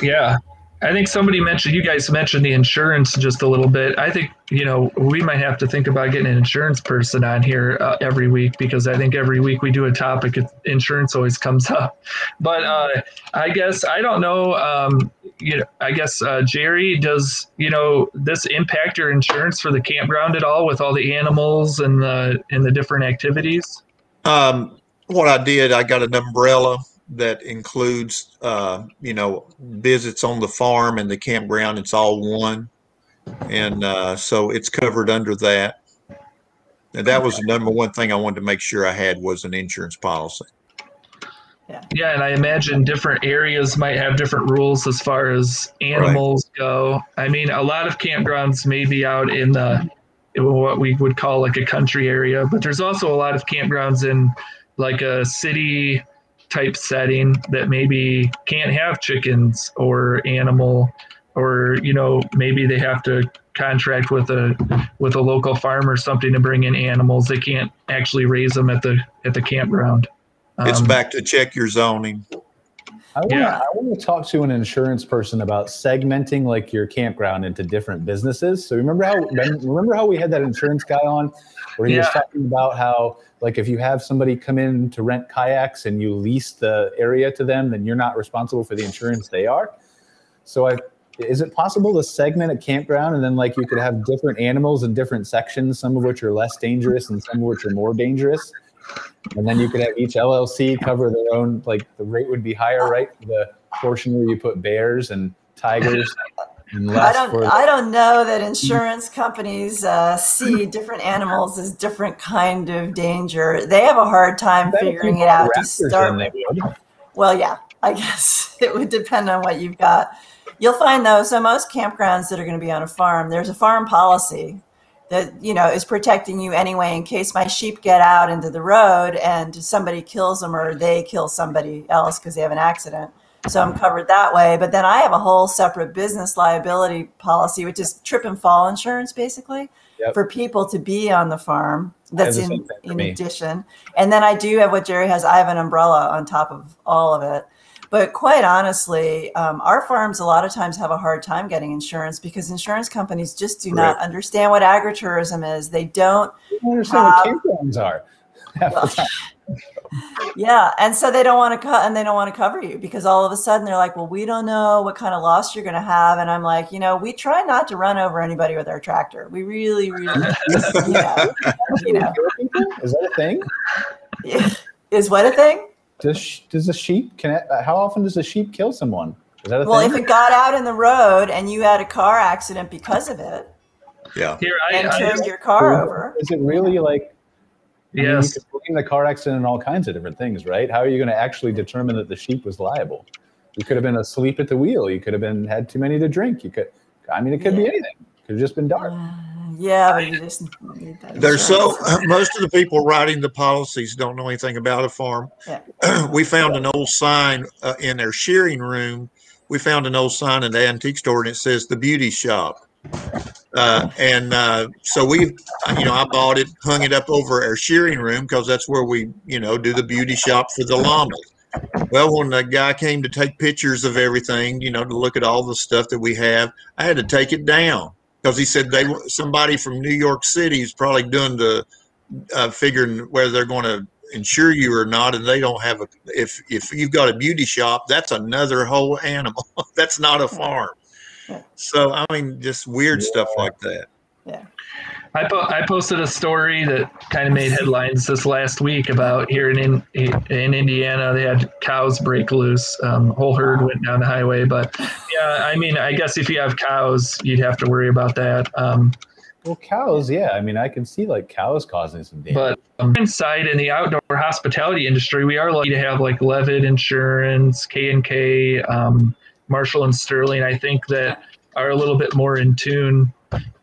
yeah, I think somebody mentioned, you guys mentioned the insurance just a little bit. I think, you know, we might have to think about getting an insurance person on here uh, every week because I think every week we do a topic, insurance always comes up. But uh, I guess, I don't know, um, you know, I guess, uh, Jerry, does, you know, this impact your insurance for the campground at all with all the animals and the, and the different activities? Um, what I did, I got an umbrella that includes, uh, you know, visits on the farm and the campground. It's all one, and uh, so it's covered under that. And that was the number one thing I wanted to make sure I had was an insurance policy. Yeah. yeah, and I imagine different areas might have different rules as far as animals right. go. I mean, a lot of campgrounds may be out in the what we would call like a country area, but there's also a lot of campgrounds in like a city type setting that maybe can't have chickens or animal or you know maybe they have to contract with a with a local farm or something to bring in animals they can't actually raise them at the at the campground um, it's back to check your zoning I want, yeah. I want to talk to an insurance person about segmenting like your campground into different businesses. So remember how remember how we had that insurance guy on where he yeah. was talking about how like if you have somebody come in to rent kayaks and you lease the area to them, then you're not responsible for the insurance they are. So I is it possible to segment a campground and then like you could have different animals in different sections, some of which are less dangerous and some of which are more dangerous? And then you could have each LLC cover their own, like the rate would be higher, right? The portion where you put bears and tigers. I don't. For- I don't know that insurance companies uh, see different animals as different kind of danger. They have a hard time figuring it out to start. Well, yeah, I guess it would depend on what you've got. You'll find though, so most campgrounds that are going to be on a farm, there's a farm policy that you know is protecting you anyway in case my sheep get out into the road and somebody kills them or they kill somebody else because they have an accident so i'm covered that way but then i have a whole separate business liability policy which is trip and fall insurance basically yep. for people to be on the farm that's in in addition and then i do have what jerry has i have an umbrella on top of all of it but quite honestly, um, our farms a lot of times have a hard time getting insurance because insurance companies just do not understand what agritourism is. They don't, they don't understand have, what campgrounds are. Well, yeah, and so they don't want to cut and they don't want to cover you because all of a sudden they're like, "Well, we don't know what kind of loss you're going to have," and I'm like, you know, we try not to run over anybody with our tractor. We really, really, you know, you know. is that a thing? Is what a thing? does does a sheep can it, uh, how often does a sheep kill someone? Is that a well, thing? if it got out in the road and you had a car accident because of it, yeah, Here, I, and I, turned I, your car over, is it really like? Yes, I mean, you the car accident and all kinds of different things, right? How are you going to actually determine that the sheep was liable? You could have been asleep at the wheel. You could have been had too many to drink. You could, I mean, it could yeah. be anything. It could have just been dark. Yeah, but you just There's so most of the people writing the policies don't know anything about a farm. Yeah. we found an old sign uh, in their shearing room. We found an old sign in the antique store, and it says the beauty shop. Uh, and uh, so we, you know, I bought it, hung it up over our shearing room because that's where we, you know, do the beauty shop for the llamas. Well, when the guy came to take pictures of everything, you know, to look at all the stuff that we have, I had to take it down because he said they somebody from New York City is probably doing the uh, figuring whether they're going to insure you or not, and they don't have a. If if you've got a beauty shop, that's another whole animal. that's not a farm. So I mean, just weird yeah. stuff like that. Yeah. I, po- I posted a story that kind of made headlines this last week about here in in, in Indiana they had cows break loose. Um, whole herd went down the highway, but yeah, I mean, I guess if you have cows, you'd have to worry about that. Um, well, cows, yeah. I mean, I can see like cows causing some damage. But um, inside in the outdoor hospitality industry, we are lucky to have like Leavitt Insurance, K and K, um, Marshall and Sterling. I think that are a little bit more in tune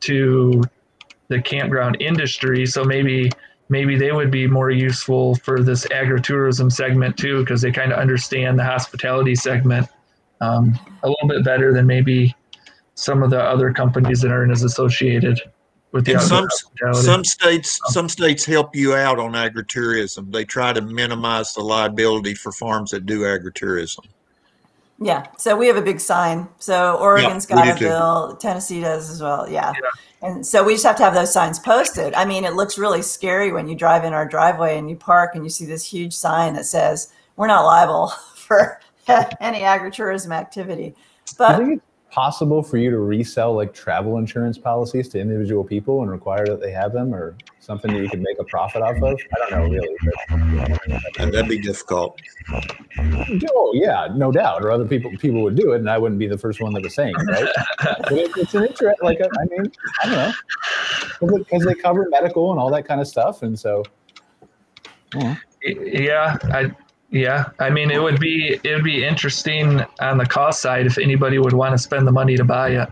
to the campground industry. So maybe maybe they would be more useful for this agritourism segment too, because they kind of understand the hospitality segment um, a little bit better than maybe some of the other companies that aren't as associated with the some some states some states help you out on agritourism. They try to minimize the liability for farms that do agritourism. Yeah, so we have a big sign. So Oregon's yeah, got a bill, Tennessee does as well. Yeah. yeah. And so we just have to have those signs posted. I mean, it looks really scary when you drive in our driveway and you park and you see this huge sign that says, we're not liable for any agritourism activity. But possible for you to resell like travel insurance policies to individual people and require that they have them or something that you could make a profit off of? I don't know really. But, that'd be difficult. Oh yeah, no doubt. Or other people people would do it, and I wouldn't be the first one that was saying it, right? but it, it's an interest. Like uh, I mean, I don't know, because they cover medical and all that kind of stuff, and so. Yeah, I yeah, I mean, it would be it would be interesting on the cost side if anybody would want to spend the money to buy it.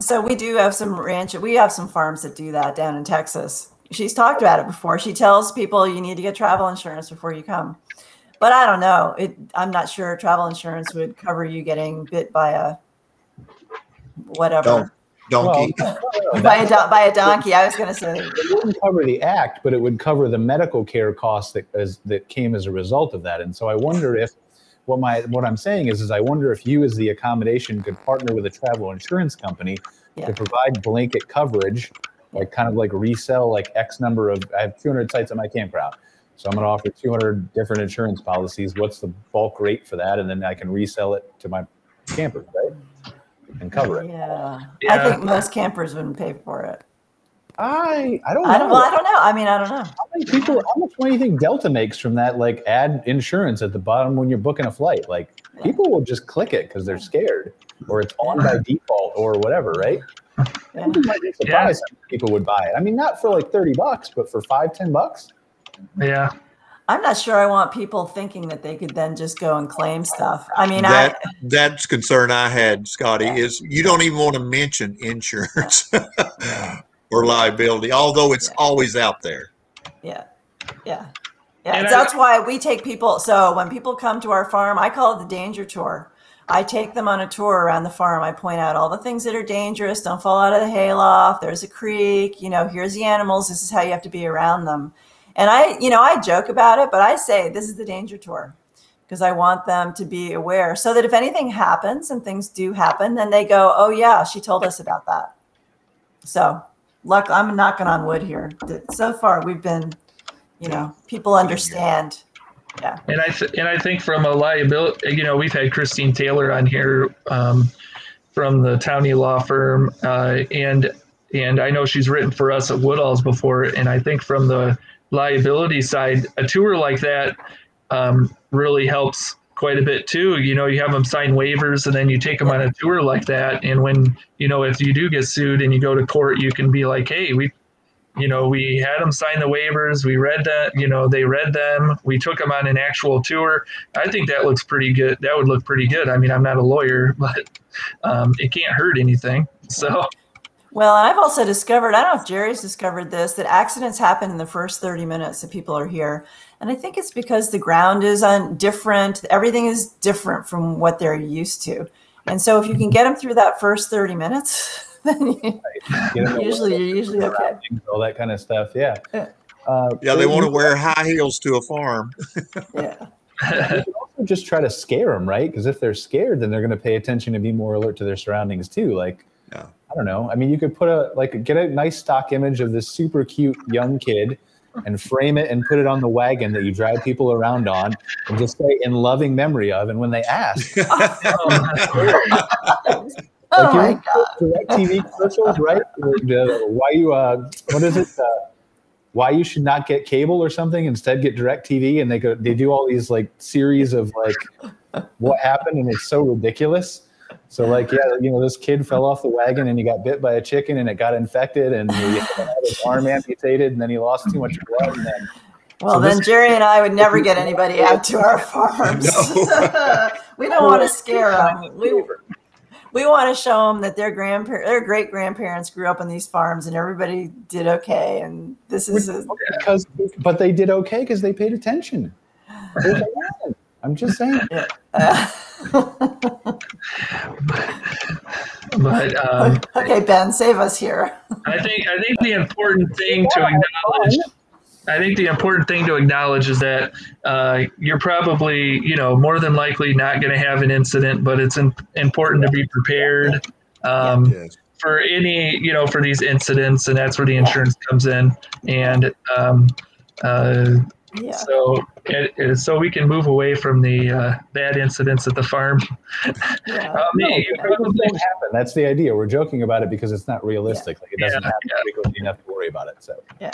So we do have some ranch. We have some farms that do that down in Texas. She's talked about it before. She tells people you need to get travel insurance before you come. But I don't know. It, I'm not sure travel insurance would cover you getting bit by a whatever donkey. Well, by, a do- by a donkey, I was going to say. It wouldn't cover the act, but it would cover the medical care costs that as, that came as a result of that. And so I wonder if what my what I'm saying is is I wonder if you as the accommodation could partner with a travel insurance company yeah. to provide blanket coverage, like kind of like resell like X number of I have 200 sites at my campground. So I'm going to offer 200 different insurance policies. What's the bulk rate for that? And then I can resell it to my campers, right? And cover it. Yeah. yeah. I think most campers wouldn't pay for it. I I don't know. I don't, well, I don't know. I mean, I don't know. How many people? How much money do you think Delta makes from that? Like, add insurance at the bottom when you're booking a flight. Like, yeah. people will just click it because they're scared, or it's on by default, or whatever, right? Yeah. might be surprised yeah. people would buy it. I mean, not for like thirty bucks, but for five, ten bucks. Yeah. I'm not sure I want people thinking that they could then just go and claim stuff. I mean, that, I, that's concern I had, Scottie, yeah. is you don't even want to mention insurance yeah. or liability, although it's yeah. always out there. Yeah. Yeah. Yeah. that's why we take people. So when people come to our farm, I call it the danger tour. I take them on a tour around the farm. I point out all the things that are dangerous. Don't fall out of the hayloft. There's a creek. You know, here's the animals. This is how you have to be around them. And I, you know, I joke about it, but I say this is the danger tour because I want them to be aware so that if anything happens and things do happen, then they go, oh, yeah, she told us about that. So, luck, I'm knocking on wood here. So far, we've been, you know, people understand. Yeah. And I, th- and I think from a liability, you know, we've had Christine Taylor on here um, from the Towney Law Firm, uh, and and I know she's written for us at Woodall's before, and I think from the liability side, a tour like that um, really helps quite a bit too. You know, you have them sign waivers and then you take them on a tour like that. And when, you know, if you do get sued and you go to court, you can be like, hey, we, you know, we had them sign the waivers. We read that, you know, they read them. We took them on an actual tour. I think that looks pretty good. That would look pretty good. I mean, I'm not a lawyer, but um, it can't hurt anything. So, well, and I've also discovered, I don't know if Jerry's discovered this, that accidents happen in the first 30 minutes that people are here. And I think it's because the ground is un- different, everything is different from what they're used to. And so if you can get them through that first 30 minutes, then you, usually you're usually okay. All that kind of stuff. Yeah. Uh, yeah, they want to wear high heels to a farm. yeah. also just try to scare them, right? Because if they're scared, then they're going to pay attention and be more alert to their surroundings too. Like, yeah. I don't know. I mean, you could put a like get a nice stock image of this super cute young kid and frame it and put it on the wagon that you drive people around on and just say in loving memory of. And when they ask, oh, oh my God. DirecTV commercials, right? why you, uh, what is it? Uh, why you should not get cable or something, instead get DirecTV. And they go, they do all these like series of like what happened. And it's so ridiculous. So like, yeah, you know, this kid fell off the wagon and he got bit by a chicken and it got infected and he had his arm amputated and then he lost too much blood. And then, well, so then this- Jerry and I would never get anybody out to our farms. No. we don't want to scare them. We, we want to show them that their grandparents, their great grandparents grew up on these farms and everybody did okay. And this is a, because, but they did okay because they paid attention. I'm just saying. Yeah. Uh, but um, okay, Ben, save us here. I think I think the important thing to acknowledge. I think the important thing to acknowledge is that uh, you're probably, you know, more than likely not going to have an incident, but it's in, important to be prepared um, for any, you know, for these incidents, and that's where the insurance comes in. And um, uh, Yeah. So, it, so we can move away from the uh, bad incidents at the farm. Yeah. um, no, happen. That's the idea. We're joking about it because it's not realistic. Yeah. Like it doesn't yeah, happen yeah. frequently enough to worry about it. So. Yeah.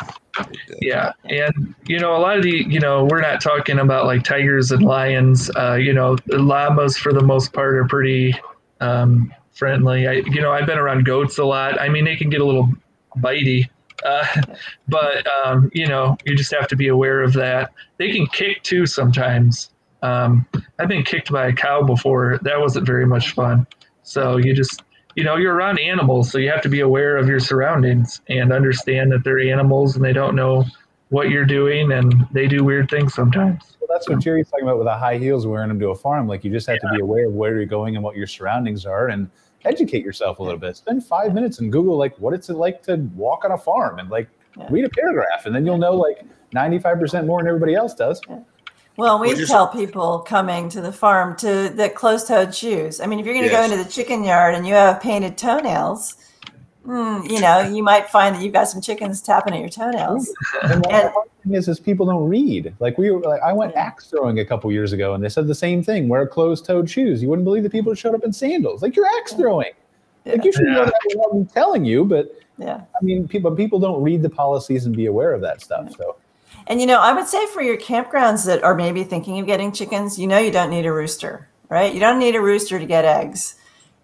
Yeah, and you know, a lot of the, you know, we're not talking about like tigers and lions. Uh, you know, the llamas for the most part are pretty um, friendly. I, you know, I've been around goats a lot. I mean, they can get a little bitey uh, but um, you know, you just have to be aware of that. They can kick too sometimes. Um, I've been kicked by a cow before. That wasn't very much fun. So you just, you know, you're around animals, so you have to be aware of your surroundings and understand that they're animals and they don't know what you're doing and they do weird things sometimes. Well, that's what Jerry's talking about with the high heels wearing them to a farm. Like you just have yeah. to be aware of where you're going and what your surroundings are and educate yourself a little bit. Spend five minutes and Google like what it's like to walk on a farm and like yeah. read a paragraph, and then you'll know like ninety five percent more than everybody else does. Yeah. Well, we tell people coming to the farm to the closed-toed shoes. I mean, if you're going to yes. go into the chicken yard and you have painted toenails, mm, you know, you might find that you've got some chickens tapping at your toenails. and, and thing is, is people don't read. Like we were, like I went axe throwing a couple years ago, and they said the same thing: wear closed-toed shoes. You wouldn't believe the people that showed up in sandals. Like you're axe throwing. Yeah. Like you should know that without me telling you, but yeah, I mean, people people don't read the policies and be aware of that stuff. So. And you know, I would say for your campgrounds that are maybe thinking of getting chickens, you know, you don't need a rooster, right? You don't need a rooster to get eggs,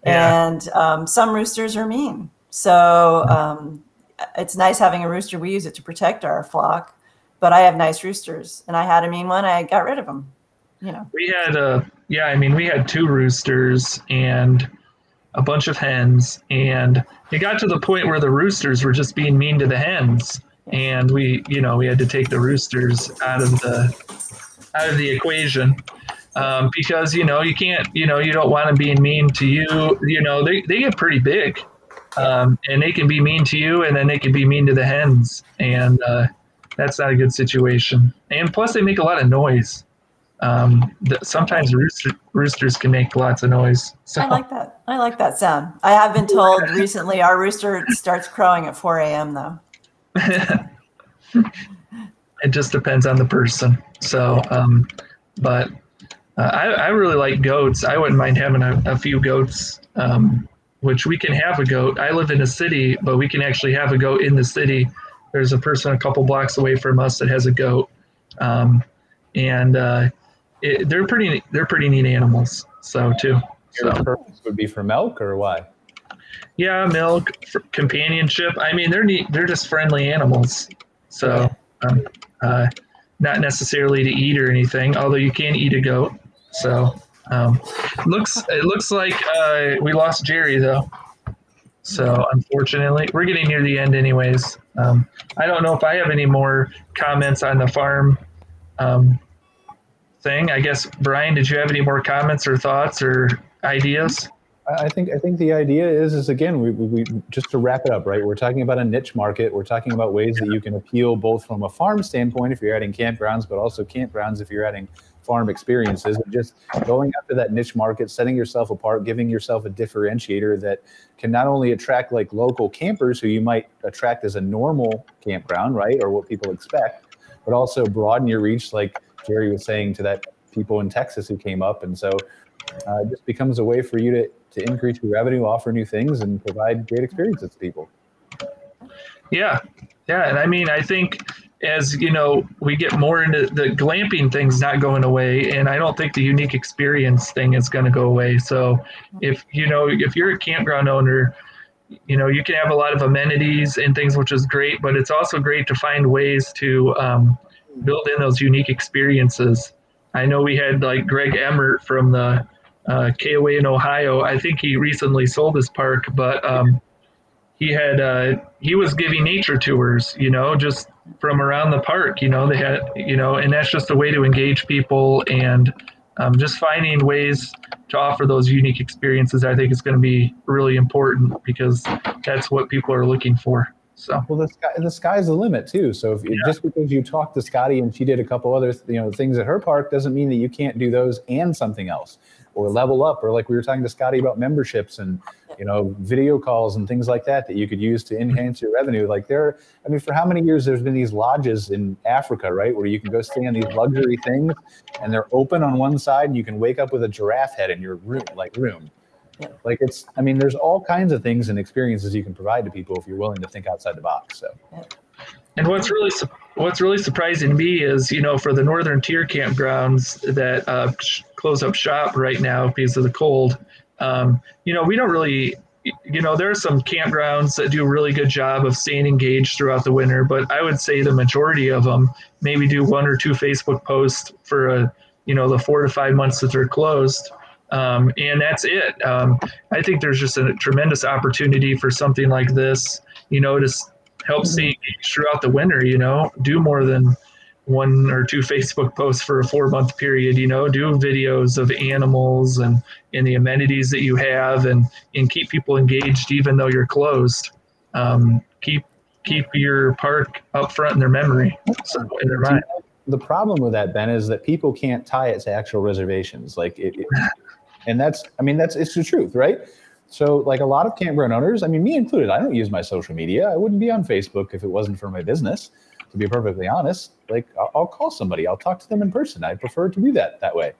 yeah. and um, some roosters are mean. So um, it's nice having a rooster. We use it to protect our flock, but I have nice roosters, and I had a mean one. I got rid of them. You know, we had a yeah. I mean, we had two roosters and a bunch of hens, and it got to the point where the roosters were just being mean to the hens, and we you know we had to take the roosters out of the out of the equation. Um, because you know you can't you know you don't want them being mean to you you know they, they get pretty big um, and they can be mean to you and then they can be mean to the hens and uh, that's not a good situation. And plus, they make a lot of noise. Um, the, sometimes rooster, roosters can make lots of noise. So. I like that. I like that sound. I have been told recently our rooster starts crowing at 4 a.m. though. it just depends on the person. So, um, but uh, I, I, really like goats. I wouldn't mind having a, a few goats, um, which we can have a goat. I live in a city, but we can actually have a goat in the city there's a person a couple blocks away from us that has a goat, um, and uh, it, they're pretty they're pretty neat animals. So too. So. purpose would be for milk or why? Yeah, milk, companionship. I mean, they're neat. They're just friendly animals. So, um, uh, not necessarily to eat or anything. Although you can eat a goat. So, um, looks it looks like uh, we lost Jerry though. So unfortunately, we're getting near the end, anyways. Um, I don't know if I have any more comments on the farm um, thing. I guess Brian, did you have any more comments or thoughts or ideas? I think I think the idea is is again we, we, just to wrap it up right. We're talking about a niche market. We're talking about ways that you can appeal both from a farm standpoint if you're adding campgrounds, but also campgrounds if you're adding farm experiences and just going after that niche market, setting yourself apart, giving yourself a differentiator that can not only attract like local campers who you might attract as a normal campground, right, or what people expect, but also broaden your reach, like Jerry was saying to that people in Texas who came up, and so uh, it just becomes a way for you to to increase your revenue, offer new things, and provide great experiences to people. Yeah, yeah, and I mean, I think as you know we get more into the glamping thing's not going away and i don't think the unique experience thing is going to go away. So if you know if you're a campground owner you know you can have a lot of amenities and things which is great but it's also great to find ways to um, build in those unique experiences. I know we had like greg emmert from the uh, koa in ohio. I think he recently sold his park but um, he had uh, he was giving nature tours you know just from around the park. You know, they had, you know, and that's just a way to engage people and um, just finding ways to offer those unique experiences. I think is going to be really important because that's what people are looking for. So well, the sky, the sky's the limit too. So if, yeah. just because you talked to Scottie and she did a couple other you know things at her park doesn't mean that you can't do those and something else or level up or like we were talking to Scottie about memberships and you know, video calls and things like that that you could use to enhance your revenue. Like there, I mean, for how many years there's been these lodges in Africa, right, where you can go stay on these luxury things, and they're open on one side, and you can wake up with a giraffe head in your room, like room. Like it's, I mean, there's all kinds of things and experiences you can provide to people if you're willing to think outside the box. So. And what's really what's really surprising to me is, you know, for the northern tier campgrounds that uh, close up shop right now because of the cold, um, you know, we don't really, you know, there are some campgrounds that do a really good job of staying engaged throughout the winter, but I would say the majority of them maybe do one or two Facebook posts for a, you know, the four to five months that they're closed. Um, and that's it. Um, I think there's just a tremendous opportunity for something like this, you know, to help stay engaged throughout the winter, you know, do more than one or two Facebook posts for a four month period, you know, do videos of animals and, and the amenities that you have and, and keep people engaged even though you're closed. Um, keep keep your park up front in their memory, so in their mind. The problem with that, Ben, is that people can't tie it to actual reservations. Like it, it and that's, I mean, that's it's the truth, right? So, like a lot of campground owners, I mean, me included, I don't use my social media. I wouldn't be on Facebook if it wasn't for my business to be perfectly honest, like I'll, I'll call somebody, I'll talk to them in person. I prefer to do that that way.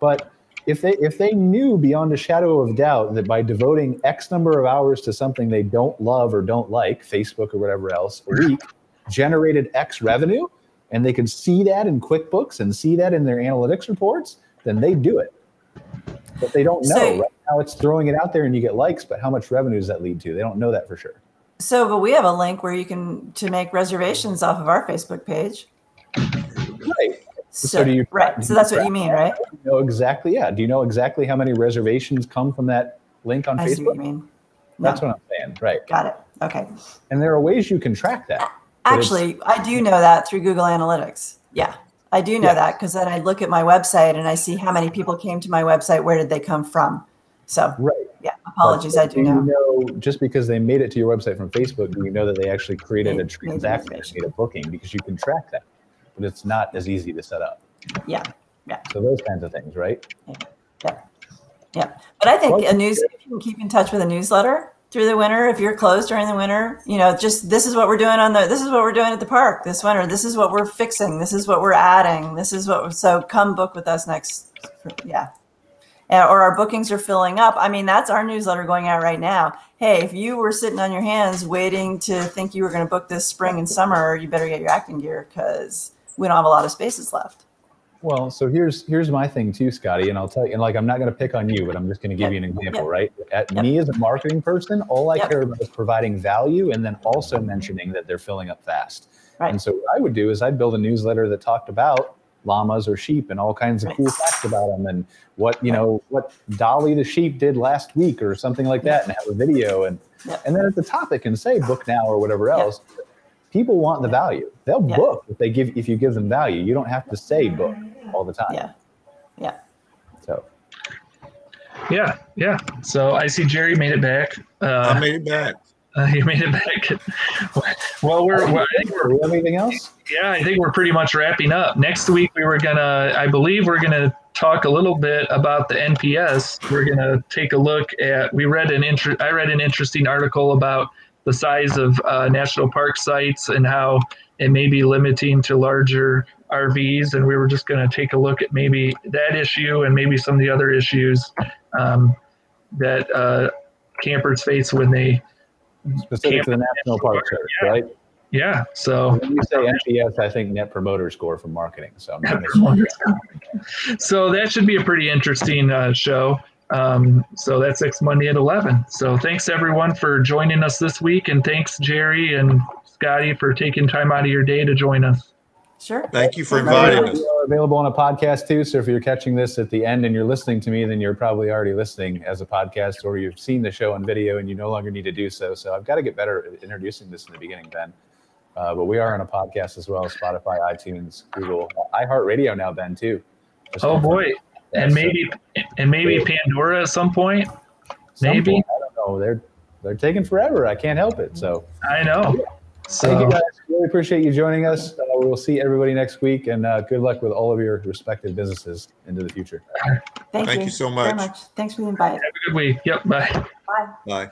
But if they if they knew beyond a shadow of doubt that by devoting X number of hours to something they don't love or don't like, Facebook or whatever else, a week, generated X revenue, and they could see that in QuickBooks and see that in their analytics reports, then they do it. But they don't know. So, right now it's throwing it out there and you get likes, but how much revenue does that lead to? They don't know that for sure. So, but we have a link where you can to make reservations off of our Facebook page. Right. So, so do you, right. Do so that's what you mean, right? You know exactly. Yeah. Do you know exactly how many reservations come from that link on I Facebook? See what you mean. No. That's what I'm saying. Right. Got it. Okay. And there are ways you can track that. Actually, I do know that through Google Analytics. Yeah. I do know yes. that because then I look at my website and I see how many people came to my website. Where did they come from? So right. Yeah, apologies. I do, do know. know. Just because they made it to your website from Facebook, do you know that they actually created a transaction made a booking? Because you can track that, but it's not as easy to set up. Yeah, yeah. So those kinds of things, right? Yeah, yeah. yeah. But I think a news. If you can keep in touch with a newsletter through the winter, if you're closed during the winter, you know, just this is what we're doing on the. This is what we're doing at the park this winter. This is what we're fixing. This is what we're adding. This is what. So come book with us next. Yeah, or our bookings are filling up. I mean, that's our newsletter going out right now. Hey, if you were sitting on your hands waiting to think you were going to book this spring and summer, you better get your acting gear because we don't have a lot of spaces left. Well, so here's here's my thing too, Scottie, and I'll tell you, and like I'm not going to pick on you, but I'm just going to give yep. you an example, yep. right? At yep. me as a marketing person, all I care about is providing value, and then also mentioning that they're filling up fast. Right. And so what I would do is I'd build a newsletter that talked about llamas or sheep and all kinds of cool facts about them and what you know what Dolly the sheep did last week or something like that and have a video and and then at the top it can say book now or whatever else. People want the value. They'll book if they give if you give them value. You don't have to say book all the time. Yeah. Yeah. So yeah, yeah. So I see Jerry made it back. Uh, I made it back. Uh, you made it back. well, we're. I think we're anything else? Yeah, I think we're pretty much wrapping up. Next week we were gonna. I believe we're gonna talk a little bit about the NPS. We're gonna take a look at. We read an inter, I read an interesting article about the size of uh, national park sites and how it may be limiting to larger RVs. And we were just going to take a look at maybe that issue and maybe some of the other issues um, that uh, campers face when they specific to the national park service, yeah. right? Yeah. So when you say NPS, I think Net Promoter Score for marketing. So so that should be a pretty interesting uh, show. Um, so that's next Monday at 11. So thanks everyone for joining us this week, and thanks Jerry and Scottie for taking time out of your day to join us. Sure. Thank you for inviting us. Available on a podcast too. So if you're catching this at the end and you're listening to me, then you're probably already listening as a podcast, or you've seen the show on video and you no longer need to do so. So I've got to get better at introducing this in the beginning, Ben. Uh, but we are on a podcast as well: Spotify, iTunes, Google, iHeartRadio now, Ben too. Just oh boy, and maybe and maybe Pandora at some point. Some maybe point, I don't know. They're they're taking forever. I can't help it. So I know. So, Thank you guys. Really appreciate you joining us. Uh, we'll see everybody next week, and uh, good luck with all of your respective businesses into the future. Thank, Thank you. you so much. much. Thanks for the invite. Have a good week. Yep. Bye. Bye. Bye.